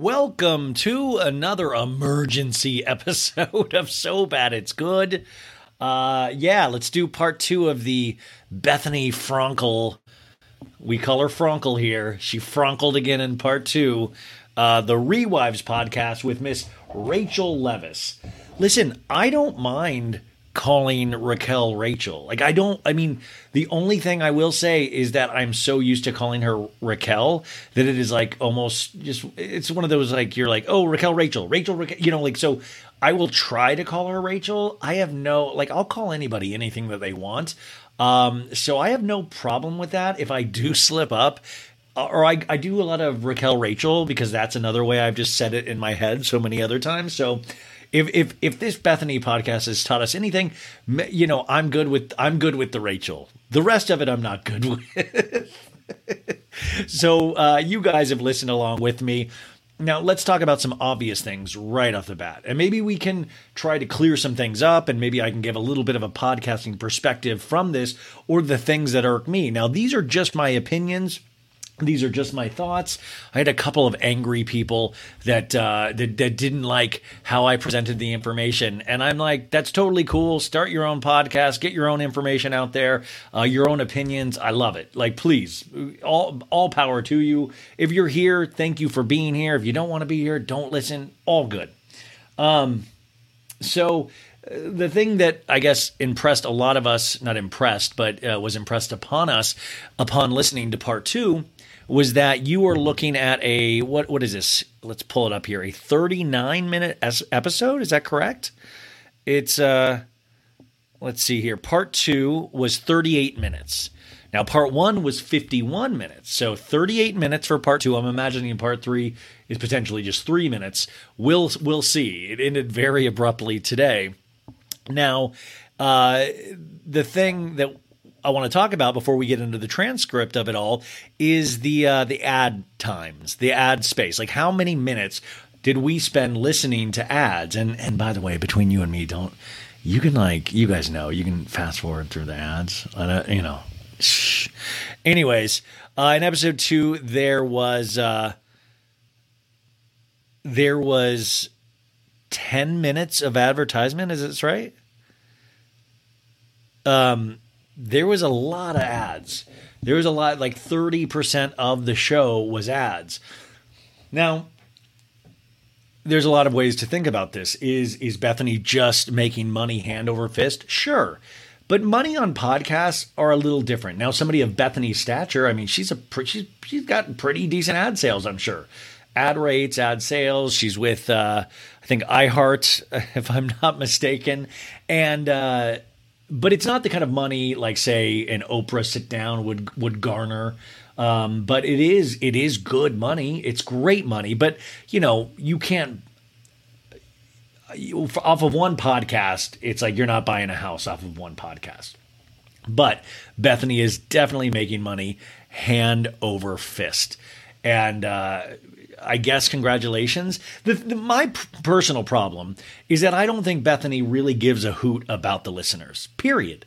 Welcome to another emergency episode of So Bad It's Good. Uh, yeah, let's do part two of the Bethenny Frankel. We call her Frankel here. She frankled again in part two. Uh, the Rewives podcast with Miss Rachel Leviss. Listen, I don't mind calling Raquel Rachel. Like I don't I mean the only thing I will say is that I'm so used to calling her Raquel that it is like almost just it's one of those like you're like, "Oh, Raquel Rachel, Rachel Raquel," you know, like so I will try to call her Rachel. I have no like I'll call anybody anything that they want. Um so I have no problem with that if I do slip up or I, I do a lot of Raquel Rachel because that's another way I've just said it in my head so many other times. So if if if this Bethenny podcast has taught us anything, you know, I'm good with I'm good with the Rachel. The rest of it, I'm not good with. so uh, you guys have listened along with me. Now let's talk about some obvious things right off the bat, and maybe we can try to clear some things up, and maybe I can give a little bit of a podcasting perspective from this, or the things that irk me. Now these are just my opinions these are just my thoughts. I had a couple of angry people that, uh, that that didn't like how I presented the information, and I'm like, that's totally cool. Start your own podcast, get your own information out there, uh, your own opinions. I love it. Like, please, all all power to you. If you're here, thank you for being here. If you don't want to be here, don't listen. All good. Um, so the thing that I guess impressed a lot of us, not impressed, but uh, was impressed upon us upon listening to part two was that you were looking at a what what is this? Let's pull it up here. A 39 minute episode, is that correct? It's uh let's see here. Part 2 was 38 minutes. Now part 1 was 51 minutes. So 38 minutes for part 2. I'm imagining part 3 is potentially just 3 minutes. We'll we'll see. It ended very abruptly today. Now, uh, the thing that I want to talk about before we get into the transcript of it all is the uh, the ad times, the ad space. Like how many minutes did we spend listening to ads? And and by the way, between you and me, don't you can like you guys know you can fast forward through the ads. Uh, you know. Shh. Anyways, uh, in episode two, there was uh, there was ten minutes of advertisement. Is this right? Um there was a lot of ads. There was a lot, like 30% of the show was ads. Now, there's a lot of ways to think about this. Is is Bethenny just making money hand over fist? Sure. But money on podcasts are a little different. Now, somebody of Bethenny's stature, I mean, she's a she's she's got pretty decent ad sales, I'm sure. Ad rates, ad sales. She's with uh, I think iHeart, if I'm not mistaken, and uh, but it's not the kind of money like say an Oprah sit down would would garner. Um, but it is it is good money. It's great money. But you know you can't you, off of one podcast. It's like you're not buying a house off of one podcast. But Bethenny is definitely making money hand over fist, and uh, I guess congratulations. The, the, my p- personal problem is that I don't think Bethenny really gives a hoot about the listeners. Period.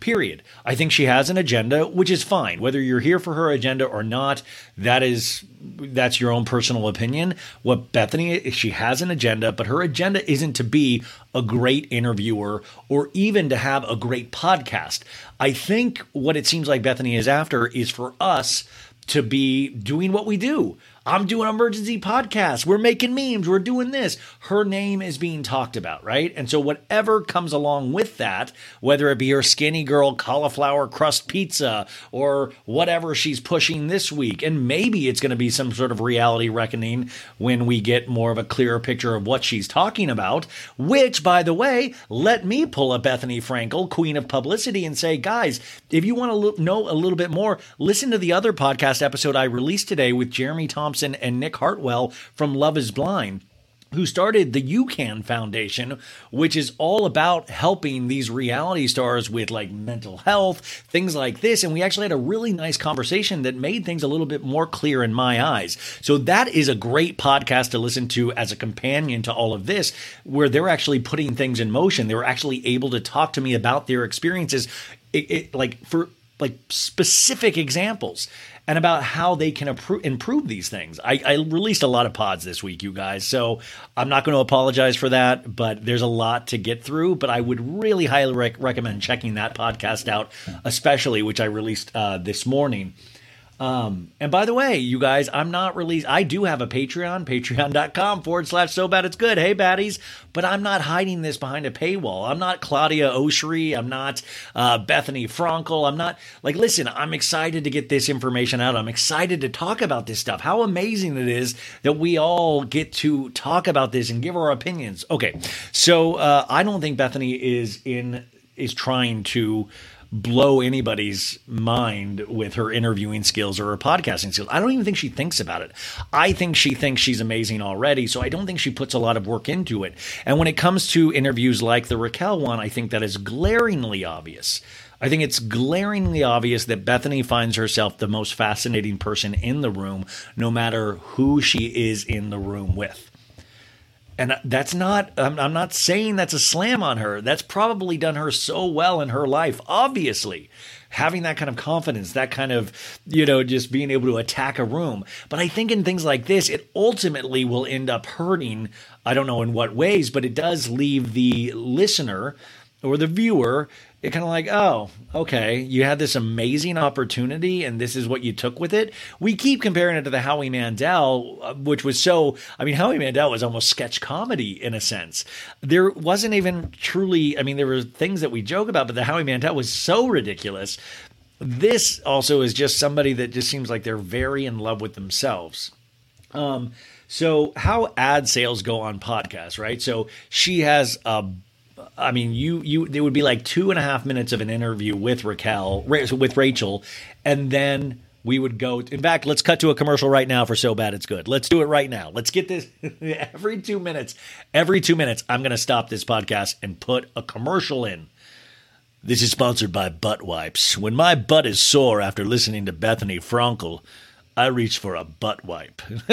Period. I think she has an agenda, which is fine. Whether you're here for her agenda or not, that is that's your own personal opinion. What Bethenny she has an agenda, but her agenda isn't to be a great interviewer or even to have a great podcast. I think what it seems like Bethenny is after is for us to be doing what we do. I'm doing emergency podcasts. We're making memes. We're doing this. Her name is being talked about, right? And so whatever comes along with that, whether it be her skinny girl cauliflower crust pizza or whatever she's pushing this week, and maybe it's going to be some sort of reality reckoning when we get more of a clearer picture of what she's talking about, which by the way, let me pull up Bethenny Frankel, queen of publicity and say, guys, if you want to know a little bit more, listen to the other podcast episode I released today with Jeremy Thompson Thompson and Nick Hartwell from Love is Blind who started the UCAN Foundation, which is all about helping these reality stars with like mental health, things like this. And we actually had a really nice conversation that made things a little bit more clear in my eyes. So that is a great podcast to listen to as a companion to all of this, where they're actually putting things in motion. They were actually able to talk to me about their experiences, it, it, like for like specific examples and about how they can improve these things. I, I, released a lot of pods this week, you guys, so I'm not going to apologize for that, but there's a lot to get through. But I would really highly rec- recommend checking that podcast out, especially which I released uh, this morning. Um, and by the way, you guys, I'm not released. I do have a Patreon, patreon.com forward slash so bad it's good. Hey, baddies. But I'm not hiding this behind a paywall. I'm not Claudia Oshry. I'm not uh, Bethenny Frankel. I'm not like, listen, I'm excited to get this information out. I'm excited to talk about this stuff. How amazing it is that we all get to talk about this and give our opinions. Okay. So uh, I don't think Bethenny is in, is trying to, blow anybody's mind with her interviewing skills or her podcasting skills. I don't even think she thinks about it. I think she thinks she's amazing already, so I don't think she puts a lot of work into it. And when it comes to interviews like the Raquel one, I think that is glaringly obvious. I think it's glaringly obvious that Bethenny finds herself the most fascinating person in the room, no matter who she is in the room with and that's not I'm, I'm, not saying that's a slam on her. That's probably done her so well in her life obviously. Having that kind of confidence that kind of you know just being able to attack a room. But i think in things like this it ultimately will end up hurting i don't know in what ways but it does leave the listener or the viewer you're kind of like, oh, okay, you had this amazing opportunity and this is what you took with it. We keep comparing it to the Howie Mandel, uh, which was so, I mean, Howie Mandel was almost sketch comedy in a sense. There wasn't even truly, I mean, there were things that we joke about, but the Howie Mandel was so ridiculous. This also is just somebody that just seems like they're very in love with themselves. Um, so how ad sales go on podcasts, right? So she has a I mean, you you there would be like two and a half minutes of an interview with Raquel with Rachel, and then we would go. In fact, let's cut to a commercial right now for so bad it's good. Let's do it right now. Let's get this every two minutes. Every two minutes, I'm going to stop this podcast and put a commercial in. This is sponsored by Butt Wipes. When my butt is sore after listening to Bethenny Frankel, I reach for a butt wipe.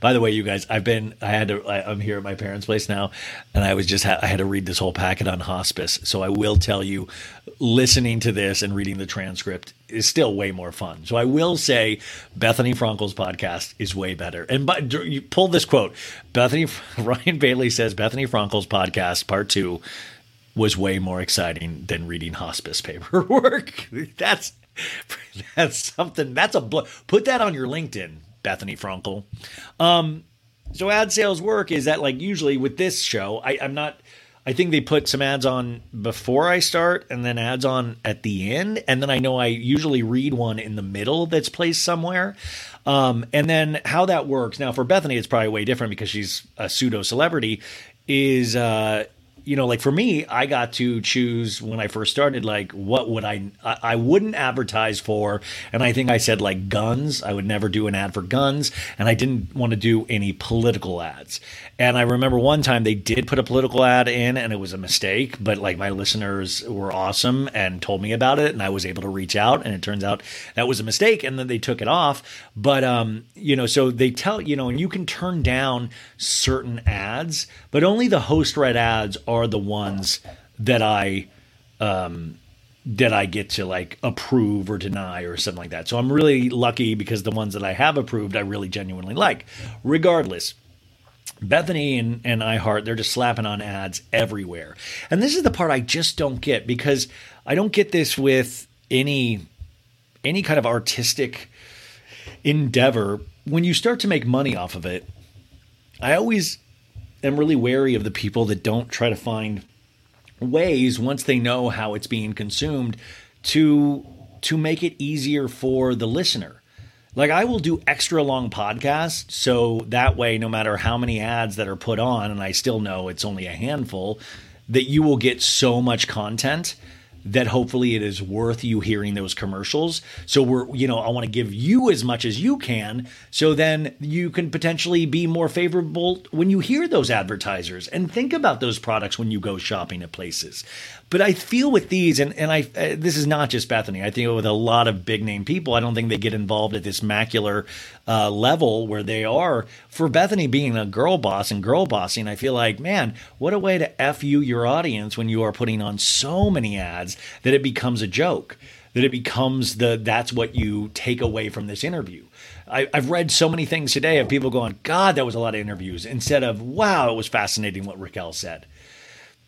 By the way, you guys, I've been, I had to, I, am here at my parents' place now, and I was just, ha- I had to read this whole packet on hospice. So I will tell you, listening to this and reading the transcript is still way more fun. So I will say, Bethenny Frankel's podcast is way better. And but you pull this quote, Bethenny Ryan Bailey says Bethenny Frankel's podcast part two was way more exciting than reading hospice paperwork. That's that's something. That's a put that on your LinkedIn, Bethenny Frankel. Um, so ad sales work is that like usually with this show, I, I'm not. I think they put some ads on before I start and then ads on at the end. And then I know I usually read one in the middle that's placed somewhere. Um, and then how that works now for Bethenny, it's probably way different because she's a pseudo celebrity. Is uh, you know, like for me, I got to choose when I first started, like what would I, I wouldn't advertise for. And I think I said like guns. I would never do an ad for guns. And I didn't want to do any political ads. And I remember one time they did put a political ad in and it was a mistake, but like my listeners were awesome and told me about it and I was able to reach out and it turns out that was a mistake and then they took it off. But, um, you know, so they tell, you know, and you can turn down certain ads, but only the host read ads are the ones that I um, that I get to like approve or deny or something like that. So I'm really lucky because the ones that I have approved, I really genuinely like. Regardless, Bethenny and, and iHeart, they're just slapping on ads everywhere. And this is the part I just don't get because I don't get this with any any kind of artistic endeavor. When you start to make money off of it, I always am really wary of the people that don't try to find ways once they know how it's being consumed to to make it easier for the listener. Like I will do extra long podcasts so that way no matter how many ads that are put on and I still know it's only a handful that you will get so much content that hopefully it is worth you hearing those commercials. So we're, you know, I want to give you as much as you can so then you can potentially be more favorable when you hear those advertisers and think about those products when you go shopping at places. But I feel with these, and, and I uh, this is not just Bethenny. I think with a lot of big name people, I don't think they get involved at this macular uh, level where they are. For Bethenny being a girl boss and girl bossing, I feel like, man, what a way to f you your audience when you are putting on so many ads that it becomes a joke. That it becomes the that's what you take away from this interview. I, have read so many things today of people going, God, that was a lot of interviews, instead of, wow, it was fascinating what Raquel said.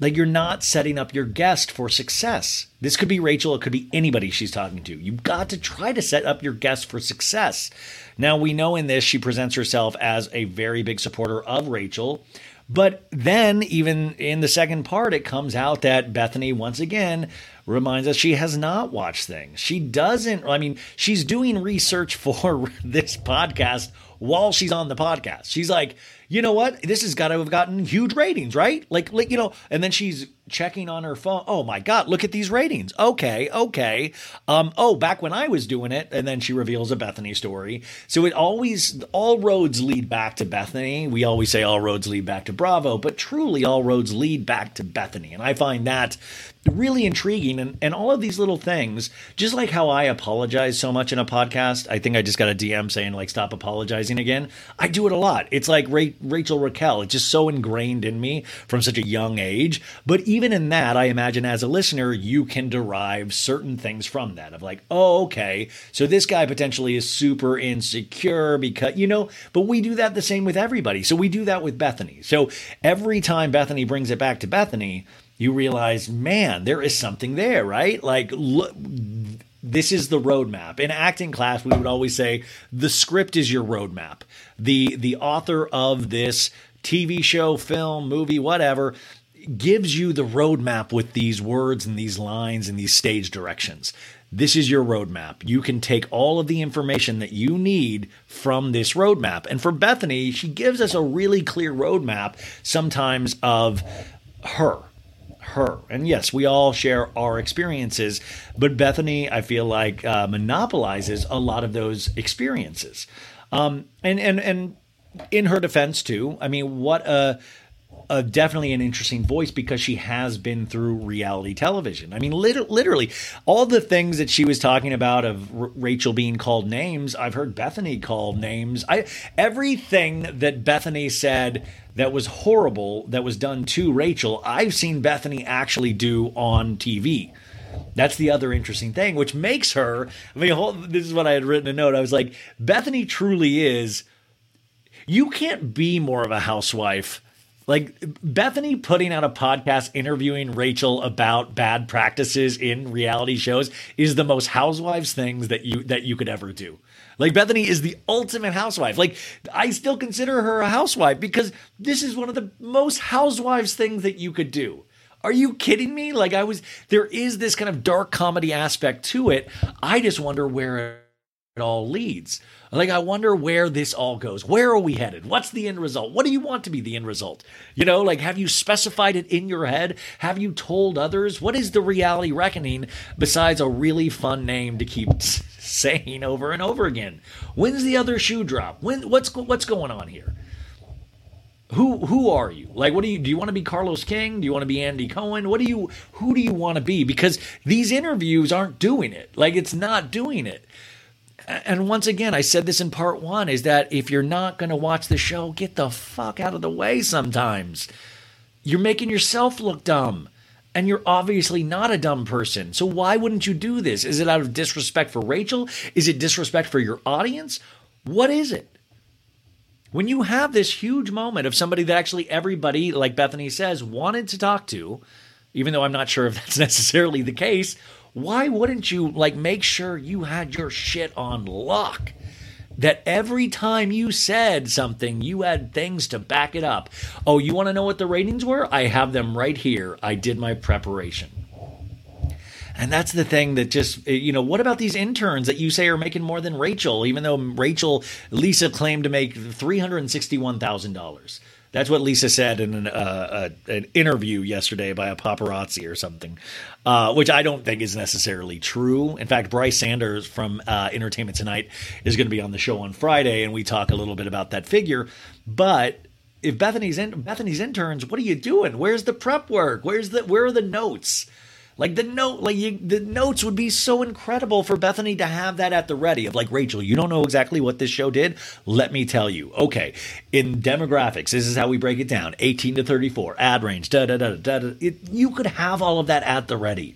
Like you're not setting up your guest for success. This could be Rachel, it could be anybody she's talking to. You've got to try to set up your guest for success. Now, we know in this she presents herself as a very big supporter of Rachel. But then, even in the second part, it comes out that Bethenny, once again, reminds us she has not watched things. She doesn't, I mean, she's doing research for this podcast while she's on the podcast. She's like, you know what? This has got to have gotten huge ratings, right? Like, like you know, and then she's checking on her phone. Oh my God, look at these ratings. Okay, okay. Um, oh, back when I was doing it, and then she reveals a Bethenny story. So it always, all roads lead back to Bethenny. We always say all roads lead back to Bravo, but truly all roads lead back to Bethenny. And I find that really intriguing and, and all of these little things just like how i apologize so much in a podcast i think i just got a dm saying like stop apologizing again i do it a lot it's like Ra- rachel raquel. It's just so ingrained in me from such a young age. But even in that i imagine as a listener you can derive certain things from that of like oh okay so this guy potentially is super insecure because you know but we do that the same with everybody. So we do that with bethenny. So every time bethenny brings it back to bethenny you realize, man, there is something there, right? Like, look, this is the roadmap. In acting class, we would always say the script is your roadmap. The the author of this TV show, film, movie, whatever, gives you the roadmap with these words and these lines and these stage directions. This is your roadmap. You can take all of the information that you need from this roadmap. And for Bethenny, she gives us a really clear roadmap sometimes of her her. And yes, we all share our experiences, but Bethenny, I feel like, uh, monopolizes a lot of those experiences. Um, and and and in her defense too, I mean, what a definitely an interesting voice because she has been through reality television. I mean, lit- literally, all the things that she was talking about of R- Rachel being called names, I've heard Bethenny called names. I everything that Bethenny said that was horrible that was done to Rachel, I've seen Bethenny actually do on TV. That's the other interesting thing, which makes her. I mean, this is what I had written a note. I was like, Bethenny truly is. You can't be more of a housewife like Bethenny putting out a podcast interviewing Rachel about bad practices in reality shows is the most housewives things that you that you could ever do. Like Bethenny is the ultimate housewife. Like I still consider her a housewife because this is one of the most housewives things that you could do. Are you kidding me? Like I was there is this kind of dark comedy aspect to it. I just wonder where it all leads. Like, I wonder where this all goes. Where are we headed? What's the end result? What do you want to be the end result? You know, like, have you specified it in your head? Have you told others? What is the reality reckoning besides a really fun name to keep saying over and over again? When's the other shoe drop? When? What's what's going on here? who who are you like what do you do you want to be carlos king do you want to be andy cohen what do you who do you want to be because these interviews aren't doing it like it's not doing it and once again, I said this in part one is that if you're not going to watch the show, get the fuck out of the way sometimes. You're making yourself look dumb. And you're obviously not a dumb person. So why wouldn't you do this? Is it out of disrespect for Rachel? Is it disrespect for your audience? What is it? When you have this huge moment of somebody that actually everybody, like Bethenny says, wanted to talk to, even though I'm not sure if that's necessarily the case, why wouldn't you like make sure you had your shit on lock? That every time you said something, you had things to back it up. Oh, you want to know what the ratings were? I have them right here. I did my preparation. And that's the thing that just, eh, you know, what about these interns that you say are making more than Rachel, even though Rachel, Lisa claimed to make $361,000? That's what Lisa said in an, uh, uh, an interview yesterday by a paparazzi or something, uh, which I don't think is necessarily true. In fact, Brice Sanders from uh, Entertainment Tonight is going to be on the show on Friday, and we talk a little bit about that figure. But if Bethenny's in, Bethenny's interns, what are you doing? Where's the prep work? Where's the where are the notes? Like the note, like you, the notes would be so incredible for Bethenny to have that at the ready of like Rachel. You don't know exactly what this show did. Let me tell you. Okay, in demographics, this is how we break it down: eighteen to thirty-four, ad range, da da da da. da. It, you could have all of that at the ready,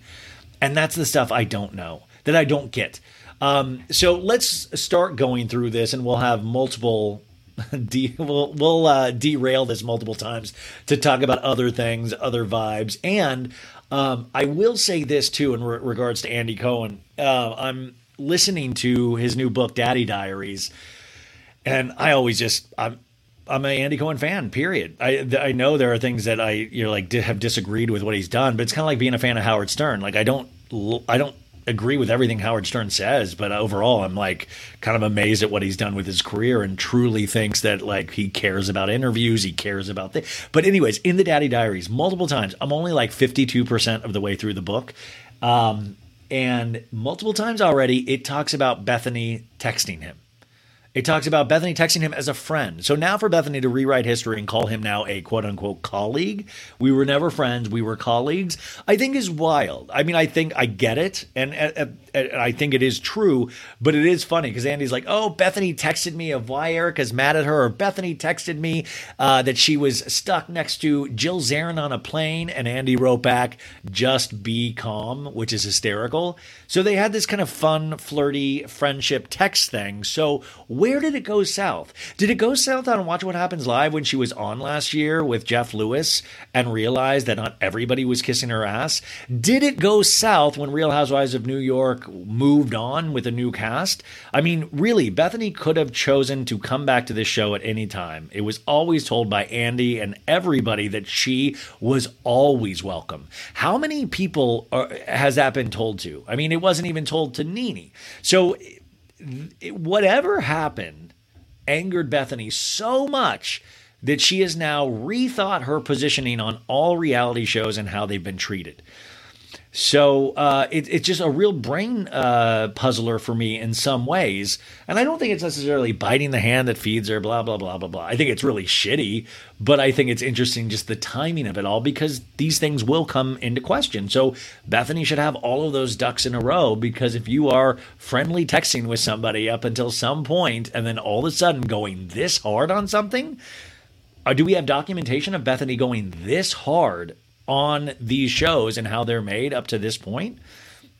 and that's the stuff I don't know that I don't get. Um, so let's start going through this, and we'll have multiple De- we'll we'll uh, derail this multiple times to talk about other things, other vibes, and um, I will say this too in re- regards to Andy Cohen. Uh, I'm listening to his new book, Daddy Diaries, and I always just I'm I'm an Andy Cohen fan. Period. I I know there are things that I you know like have disagreed with what he's done, but it's kind of like being a fan of Howard Stern. Like I don't I don't agree with everything Howard Stern says, but overall, I'm like kind of amazed at what he's done with his career and truly thinks that like he cares about interviews, he cares about things. But anyways, in the Daddy Diaries, multiple times, I'm only like 52% of the way through the book. Um, and multiple times already, it talks about Bethenny texting him. It talks about Bethenny texting him as a friend. So now for Bethenny to rewrite history and call him now a quote unquote colleague, we were never friends, we were colleagues, I think is wild. I mean, I think I get it. And, and, and I think it is true, but it is funny because Andy's like, oh, Bethenny texted me of why Erica's mad at her, or Bethenny texted me uh, that she was stuck next to Jill Zarin on a plane. And Andy wrote back, just be calm, which is hysterical. So they had this kind of fun, flirty friendship text thing. So where did it go south? Did it go south on Watch What Happens Live when she was on last year with Jeff Lewis and realized that not everybody was kissing her ass? Did it go south when Real Housewives of New York moved on with a new cast? I mean, really, Bethenny could have chosen to come back to this show at any time. It was always told by Andy and everybody that she was always welcome. How many people are, has that been told to? I mean, it wasn't even told to Nene. So whatever happened angered Bethenny so much that she has now rethought her positioning on all reality shows and how they've been treated. So uh, it, it's just a real brain uh, puzzler for me in some ways. And I don't think it's necessarily biting the hand that feeds her, blah, blah, blah, blah, blah. I think it's really shitty, but I think it's interesting just the timing of it all because these things will come into question. So Bethenny should have all of those ducks in a row because if you are friendly texting with somebody up until some point and then all of a sudden going this hard on something, uh, do we have documentation of Bethenny going this hard on these shows and how they're made up to this point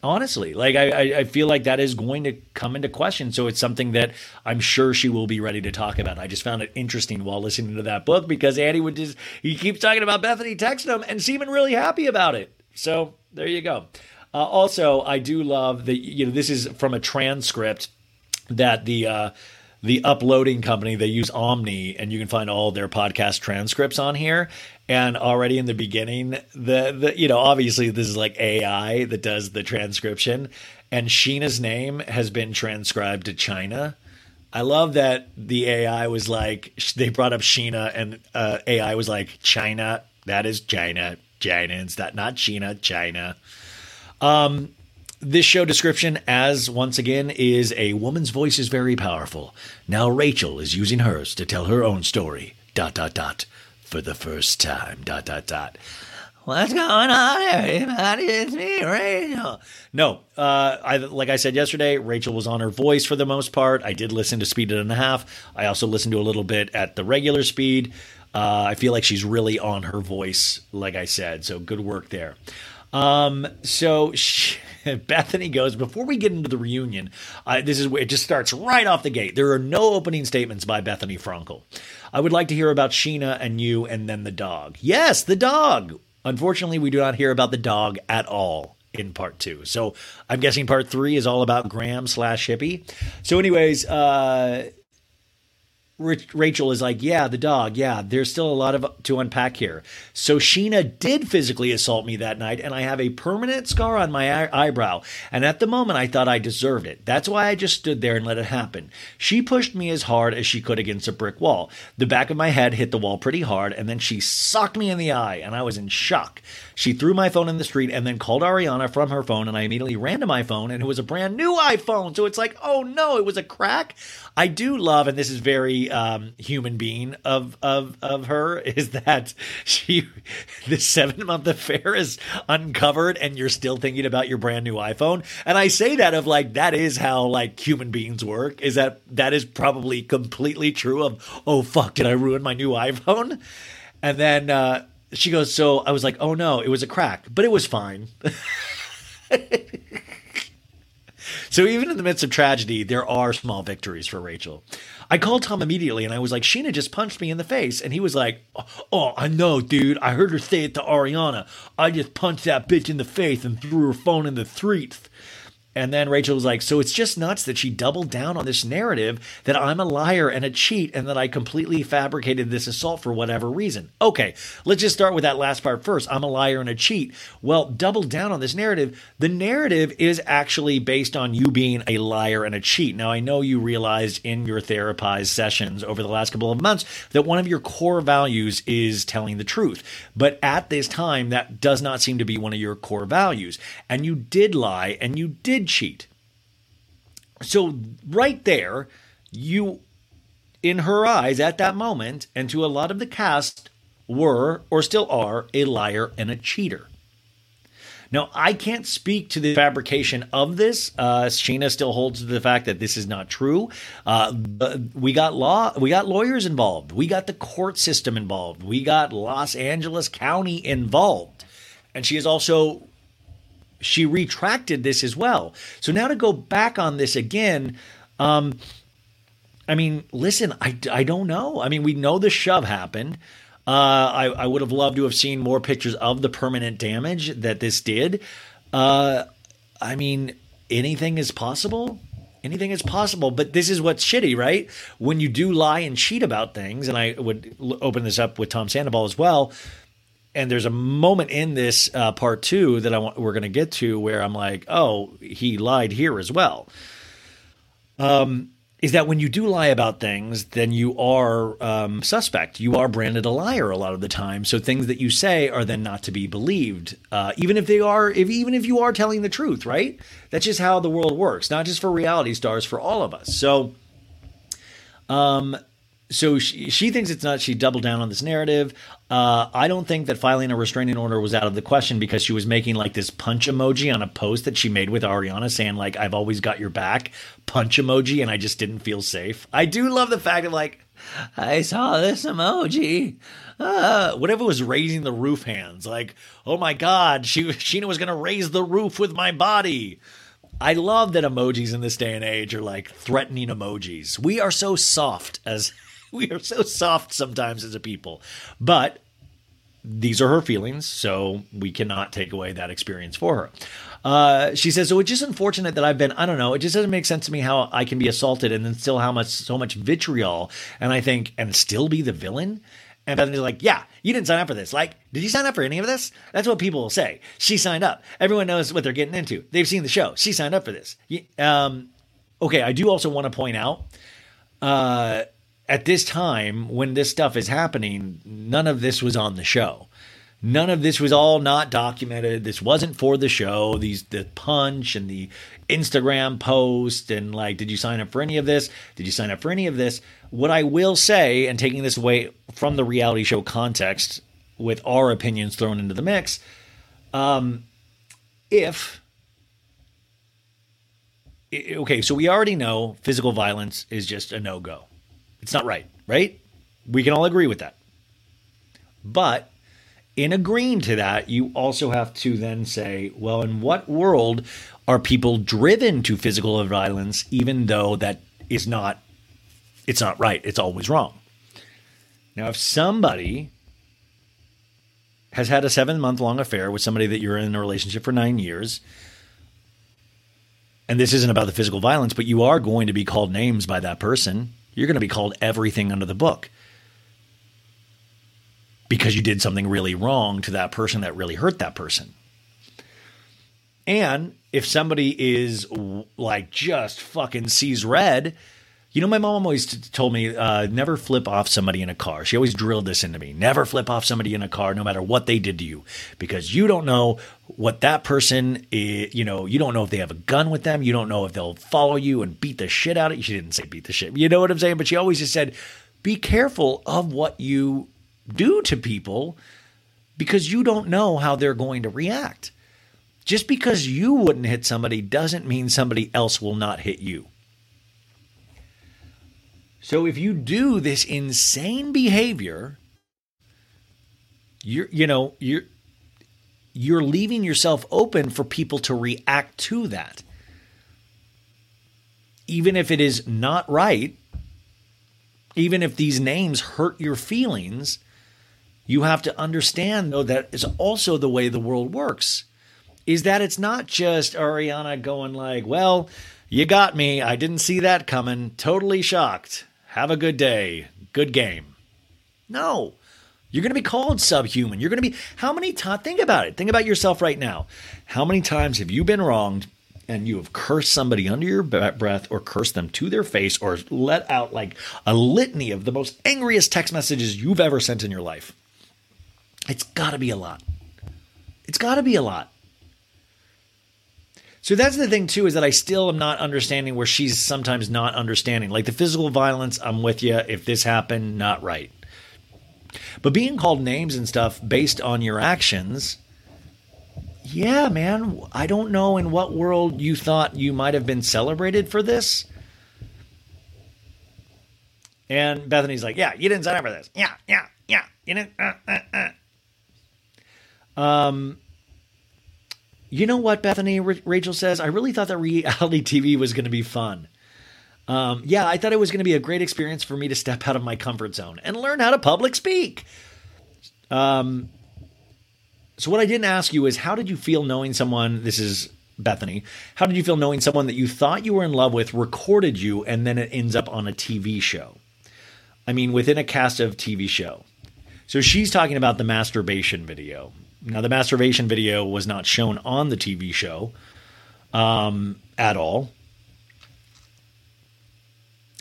honestly like I, I feel like that is going to come into question. So it's something that i'm sure she will be ready to talk about. I just found it interesting while listening to that book because andy would just he keeps talking about bethenny texting him and seeming really happy about it. So there you go. Uh, also i do love that you know this is from a transcript that the uh the uploading company they use Omny and you can find all their podcast transcripts on here and already in the beginning the, the you know obviously this is like ai that does the transcription and scheana's name has been transcribed to china i love that the ai was like they brought up scheana and uh, ai was like china that is china china that not Scheana china um this show description, as once again, is a woman's voice is very powerful. Now Rachel is using hers to tell her own story. Dot dot dot for the first time. Dot dot dot. What's going on, everybody? It's me, Rachel. No, uh, I like I said yesterday, Rachel was on her voice for the most part. I did listen to speed and a half. I also listened to a little bit at the regular speed. Uh, I feel like she's really on her voice, like I said. So good work there. Um, so Bethenny goes before we get into the reunion. Uh, this is where it just starts right off the gate. There are no opening statements by Bethenny Frankel. I would like to hear about Scheana and you, and then the dog. Yes, the dog. Unfortunately, we do not hear about the dog at all in part two. So I'm guessing part three is all about Graham slash hippie. So, anyways, uh, Rachel is like, yeah, the dog. Yeah, there's still a lot of to unpack here. So Scheana did physically assault me that night, and I have a permanent scar on my eye- eyebrow. And at the moment, I thought I deserved it. That's why I just stood there and let it happen. She pushed me as hard as she could against a brick wall. The back of my head hit the wall pretty hard, and then she socked me in the eye, and I was in shock. She threw my phone in the street and then called Ariana from her phone, and I immediately ran to my phone, and it was a brand new iPhone. So it's like, oh no, it was a crack. I do love, and this is very um, human being of of of her, is that she the seven month affair is uncovered, and you're still thinking about your brand new iPhone. And I say that of like that is how like human beings work. Is that that is probably completely true. Of oh fuck, did I ruin my new iPhone? And then. uh she goes, so I was like, oh no, it was a crack, but it was fine. so even in the midst of tragedy, there are small victories for Rachel. I called Tom immediately and I was like, Scheana just punched me in the face. And he was like, Oh, I know, dude. I heard her say it to Ariana. I just punched that bitch in the face and threw her phone in the street. And then Rachel was like, So it's just nuts that she doubled down on this narrative that I'm a liar and a cheat and that I completely fabricated this assault for whatever reason. Okay, let's just start with that last part first. I'm a liar and a cheat. Well, double down on this narrative. The narrative is actually based on you being a liar and a cheat. Now, I know you realized in your therapized sessions over the last couple of months that one of your core values is telling the truth. But at this time, that does not seem to be one of your core values. And you did lie and you did cheat. So, right there, you, in her eyes at that moment, and to a lot of the cast, were or still are a liar and a cheater. Now, I can't speak to the fabrication of this. Uh, Scheana still holds to the fact that this is not true. Uh, we got law, we got lawyers involved. We got the court system involved. We got Los Angeles County involved, and she is also she retracted this as well. So now to go back on this again, um, I mean, listen, I, I don't know. I mean, we know the shove happened. Uh, I, I would have loved to have seen more pictures of the permanent damage that this did. Uh, I mean, anything is possible. Anything is possible, but this is what's shitty, right? When you do lie and cheat about things, and I would open this up with Tom Sandoval as well and there's a moment in this uh, part two that I want, we're going to get to where I'm like, oh, he lied here as well. Um, is that when you do lie about things, then you are um, suspect. You are branded a liar a lot of the time. So things that you say are then not to be believed, uh, even if they are, if, even if you are telling the truth. Right? That's just how the world works. Not just for reality stars, for all of us. So, um, so she, she thinks it's not. She doubled down on this narrative. Uh, I don't think that filing a restraining order was out of the question because she was making like this punch emoji on a post that she made with Ariana saying like I've always got your back punch emoji and I just didn't feel safe. I do love the fact of like I saw this emoji. Uh, whatever was raising the roof hands like oh my god she Scheana was gonna raise the roof with my body. I love that emojis in this day and age are like threatening emojis. We are so soft as we are so soft sometimes as a people. But these are her feelings, so we cannot take away that experience for her. Uh, she says, "So it's just unfortunate that I've been. I don't know. It just doesn't make sense to me how I can be assaulted and then still how much so much vitriol, and I think and still be the villain." And Bethenny's like, "Yeah, you didn't sign up for this. Like, did you sign up for any of this? That's what people will say. She signed up. Everyone knows what they're getting into. They've seen the show. She signed up for this. Um, okay, I do also want to point out." Uh, at this time when this stuff is happening, none of this was on the show. None of this was all not documented. This wasn't for the show. These the punch and the Instagram post and like, did you sign up for any of this? Did you sign up for any of this? What I will say, and taking this away from the reality show context, with our opinions thrown into the mix, um, if okay, so we already know physical violence is just a no go. It's not right, right? We can all agree with that. But in agreeing to that, you also have to then say, well, in what world are people driven to physical violence, even though that is not, it's not right. It's always wrong. Now, if somebody has had a seven month long affair with somebody that you're in a relationship for nine years, and this isn't about the physical violence, but you are going to be called names by that person. You're going to be called everything under the book because you did something really wrong to that person that really hurt that person. And if somebody is like just fucking sees red, you know, my mom always t- told me uh, never flip off somebody in a car. She always drilled this into me. Never flip off somebody in a car, no matter what they did to you, because you don't know what that person is. You know, you don't know if they have a gun with them. You don't know if they'll follow you and beat the shit out of you. She didn't say beat the shit. You know what I'm saying? But she always just said, be careful of what you do to people because you don't know how they're going to react. Just because you wouldn't hit somebody doesn't mean somebody else will not hit you. So if you do this insane behavior, you're you know, you're you're leaving yourself open for people to react to that. Even if it is not right, even if these names hurt your feelings, you have to understand though that is also the way the world works. Is that it's not just Ariana going like, "Well, you got me. I didn't see that coming. Totally shocked." Have a good day. Good game. No. You're going to be called subhuman. You're going to be, how many times, think about it. Think about yourself right now. How many times have you been wronged and you have cursed somebody under your breath or cursed them to their face or let out like a litany of the most angriest text messages you've ever sent in your life? It's got to be a lot. It's got to be a lot. So that's the thing too is that I still am not understanding where she's sometimes not understanding. Like the physical violence, I'm with you. If this happened, not right. But being called names and stuff based on your actions, yeah, man, I don't know in what world you thought you might have been celebrated for this. And Bethenny's like, yeah, you didn't sign up for this. Yeah, yeah, yeah. You didn't. Uh, uh, uh. Um, you know what, Bethenny? Rachel says, I really thought that reality TV was going to be fun. Um, yeah, I thought it was going to be a great experience for me to step out of my comfort zone and learn how to public speak. Um, so, what I didn't ask you is, how did you feel knowing someone? This is Bethenny. How did you feel knowing someone that you thought you were in love with recorded you and then it ends up on a TV show? I mean, within a cast of TV show. So she's talking about the masturbation video. Now, the masturbation video was not shown on the TV show um, at all.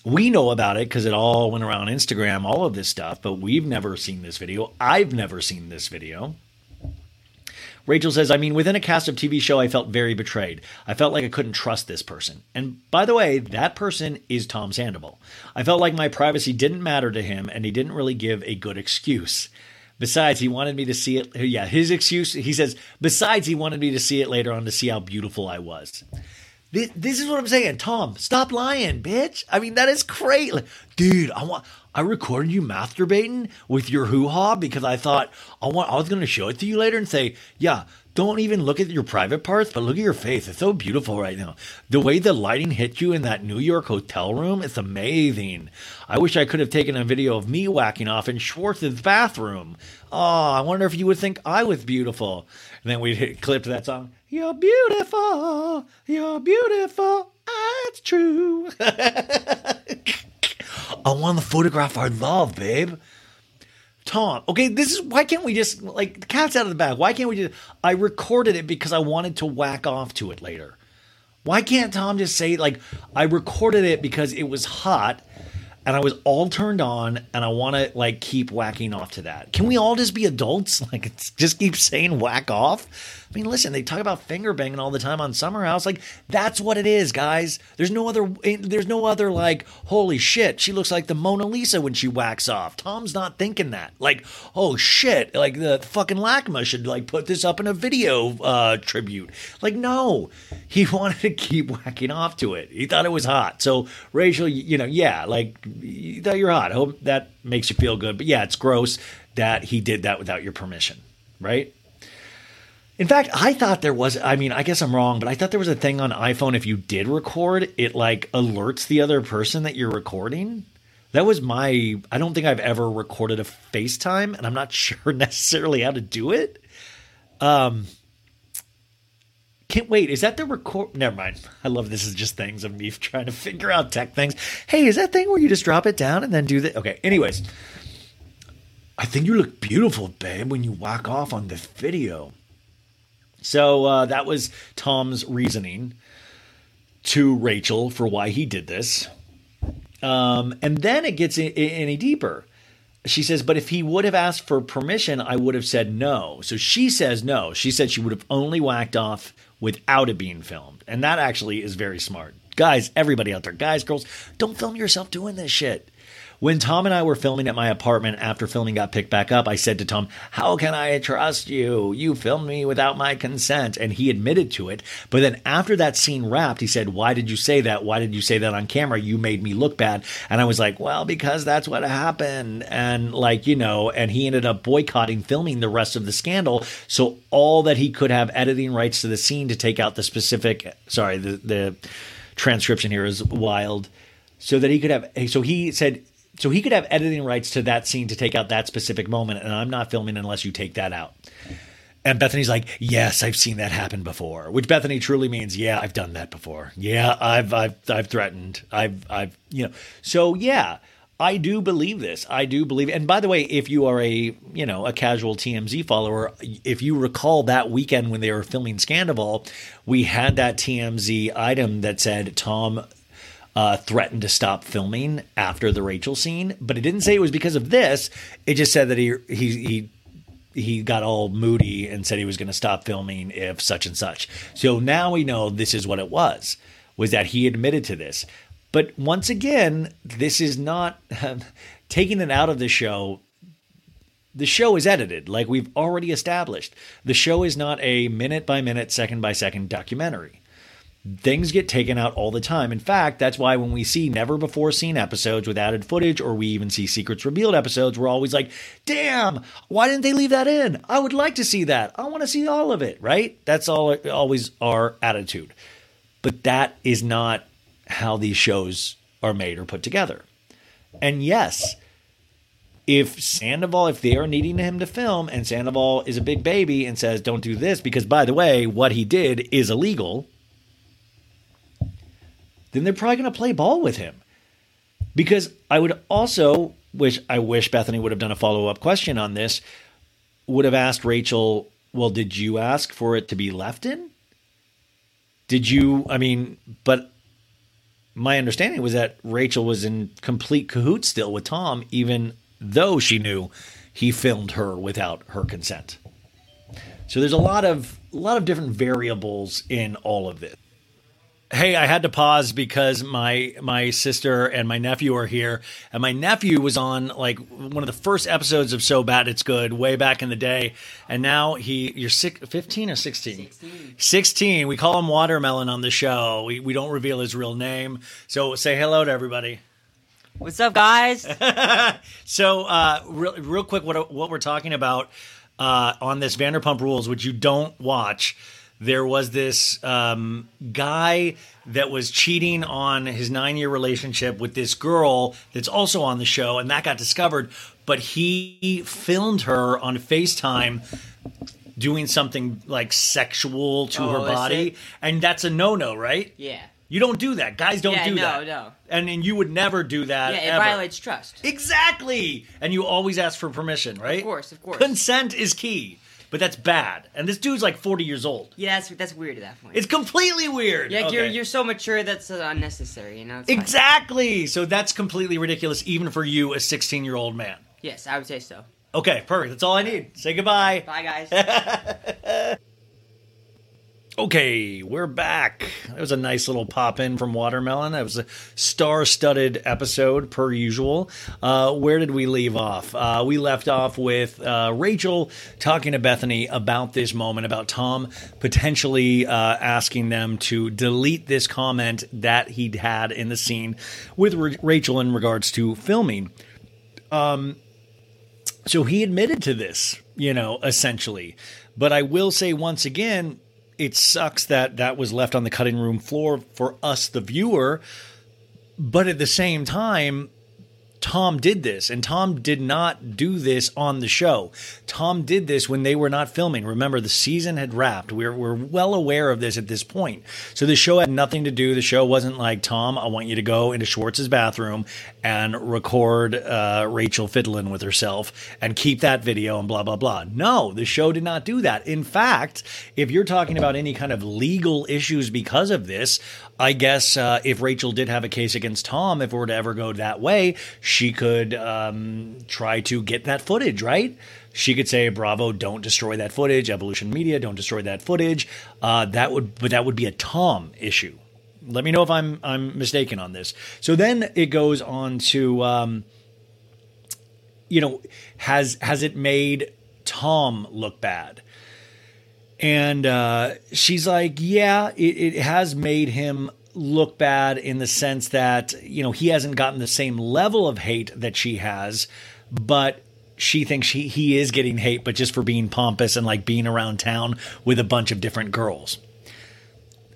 We know about it because it all went around Instagram, all of this stuff, but we've never seen this video. I've never seen this video. Rachel says, I mean, within a cast of TV show, I felt very betrayed. I felt like I couldn't trust this person. And by the way, that person is Tom Sandoval. I felt like my privacy didn't matter to him and he didn't really give a good excuse. Besides, he wanted me to see it. Yeah, his excuse, he says, besides, he wanted me to see it later on to see how beautiful I was. This, this is what I'm saying. Tom, stop lying, bitch. I mean, that is great. Like, dude, I want. I recorded you masturbating with your hoo ha because I thought I want. I was going to show it to you later and say, yeah, don't even look at your private parts, but look at your face. It's so beautiful right now. The way the lighting hit you in that New York hotel room, it's amazing. I wish I could have taken a video of me whacking off in Schwartz's bathroom. Oh, I wonder if you would think I was beautiful. And then we clipped that song. You're beautiful. You're beautiful. It's true. I want the photograph I love, babe. Tom, okay, this is why can't we just like the cat's out of the bag? Why can't we just I recorded it because I wanted to whack off to it later. Why can't Tom just say like I recorded it because it was hot and I was all turned on and I want to like keep whacking off to that. Can we all just be adults? Like just keep saying whack off? I mean, listen, they talk about finger banging all the time on Summer House. Like that's what it is, guys. There's no other eh, there's no other like holy shit, she looks like the Mona Lisa when she whacks off. Tom's not thinking that. Like, oh shit, like the fucking LACMA should like put this up in a video uh tribute. Like no. He wanted to keep whacking off to it. He thought it was hot. So, Rachel, you know, yeah, like you thought you're hot. I hope that makes you feel good. But yeah, it's gross. that he did that without your permission, right? In fact, I thought there was, I mean, I guess I'm wrong, but I thought there was a thing on iPhone if you did record, it like alerts the other person that you're recording. That was my, I don't think I've ever recorded a FaceTime, and I'm not sure necessarily how to do it. Um, can't wait. Is that the record? Never mind. I love this is just things of me trying to figure out tech things. Hey, is that thing where you just drop it down and then do the? Okay. Anyways, I think you look beautiful, babe, when you walk off on this video. So uh, that was Tom's reasoning to Rachel for why he did this. Um, and then it gets in, in, any deeper. She says, but if he would have asked for permission, I would have said no. So she says no. She said she would have only whacked off without it being filmed. And that actually is very smart. Guys, everybody out there, guys, girls, don't film yourself doing this shit. When Tom and I were filming at my apartment after filming got picked back up, I said to Tom, How can I trust you? You filmed me without my consent. And he admitted to it. But then after that scene wrapped, he said, Why did you say that? Why did you say that on camera? You made me look bad. And I was like, Well, because that's what happened. And like, you know, and he ended up boycotting filming the rest of the scandal. So all that he could have editing rights to the scene to take out the specific, sorry, the, the transcription here is wild so that he could have so he said so he could have editing rights to that scene to take out that specific moment, and I'm not filming unless you take that out. And Bethenny's like, "Yes, I've seen that happen before," which Bethenny truly means, "Yeah, I've done that before. Yeah, I've I've I've threatened. I've I've you know." So yeah, I do believe this. I do believe. And by the way, if you are a you know a casual TMZ follower, if you recall that weekend when they were filming Scandoval, we had that TMZ item that said Tom uh, threatened to stop filming after the Rachel scene, but it didn't say it was because of this. It just said that he he he he got all moody and said he was going to stop filming if such and such. So now we know this is what it was. Was that he admitted to this. But once again, this is not taking it out of the show. The show is edited, like we've already established. The show is not a minute by minute, second by second documentary things get taken out all the time. In fact, that's why when we see never before seen episodes with added footage, or we even see secrets revealed episodes, we're always like, damn, why didn't they leave that in? I would like to see that. I want to see all of it, right? That's all always our attitude. But that is not how these shows are made or put together. And yes, if Sandoval, if they are needing him to film and Sandoval is a big baby and says, don't do this, because by the way, what he did is illegal, then they're probably going to play ball with him. Because I would also wish I wish Bethenny would have done a follow up question on this. Would have asked Rachel, "Well, did you ask for it to be left in? Did you? I mean, but my understanding was that Rachel was in complete cahoots still with Tom, even though she knew he filmed her without her consent. So there's a lot of a lot of different variables in all of this. Hey, I had to pause because my my sister and my nephew are here, and my nephew was on like one of the first episodes of So Bad It's Good way back in the day, and now he you're six, 15 or 16? 16. 16. We call him Watermelon on the show. We we don't reveal his real name. So say hello to everybody. What's up, guys? so, uh, real, real quick, what what we're talking about uh, on this Vanderpump Rules, which you don't watch there was this um, guy that was cheating on his nine year relationship with this girl that's also on the show, and that got discovered. But he filmed her on FaceTime doing something like sexual to Oh, her body, and that's a no no, right? Yeah. You don't do that. Guys don't Yeah, do no, that. no. No. And and you would never do that. Yeah, it ever. violates trust. Exactly. And you always ask for permission, right? Of course, of course. Consent is key. But that's bad. And this dude's like 40 years old. Yeah, that's that's weird at that point. It's completely weird. yeah, you're you're so mature that's uh, unnecessary. You know. It's fine. Exactly. So that's completely ridiculous, even for you, a 16 year old man. Yes, I would say so. Okay, perfect. That's all I need. Say goodbye. Bye, guys. Okay, we're back. That was a nice little pop in from Watermelon. That was a star studded episode, per usual. Uh, where did we leave off? Uh, we left off with uh, Rachel talking to Bethenny about this moment, about Tom potentially uh, asking them to delete this comment that he'd had in the scene with Ra- Rachel in regards to filming. Um, So he admitted to this, you know, essentially. But I will say once again, it sucks that that was left on the cutting room floor for us, the viewer. But at the same time, Tom did this, and Tom did not do this on the show. Tom did this when they were not filming. Remember, the season had wrapped. We're, we're well aware of this at this point. So the show had nothing to do. The show wasn't like, Tom, I want you to go into Schwartz's bathroom and record uh, Rachel fiddling with herself and keep that video and blah, blah, blah. No, the show did not do that. In fact, if you're talking about any kind of legal issues because of this, I guess uh, if Rachel did have a case against Tom, if it were to ever go that way, she could um, try to get that footage, right? She could say, "Bravo, don't destroy that footage." Evolution Media, don't destroy that footage. Uh, that would, but that would be a Tom issue. Let me know if I'm I'm mistaken on this. So then it goes on to, um, you know, has has it made Tom look bad? And uh, she's like, yeah, it, it has made him look bad in the sense that, you know, he hasn't gotten the same level of hate that she has, but she thinks he, he is getting hate, but just for being pompous and like being around town with a bunch of different girls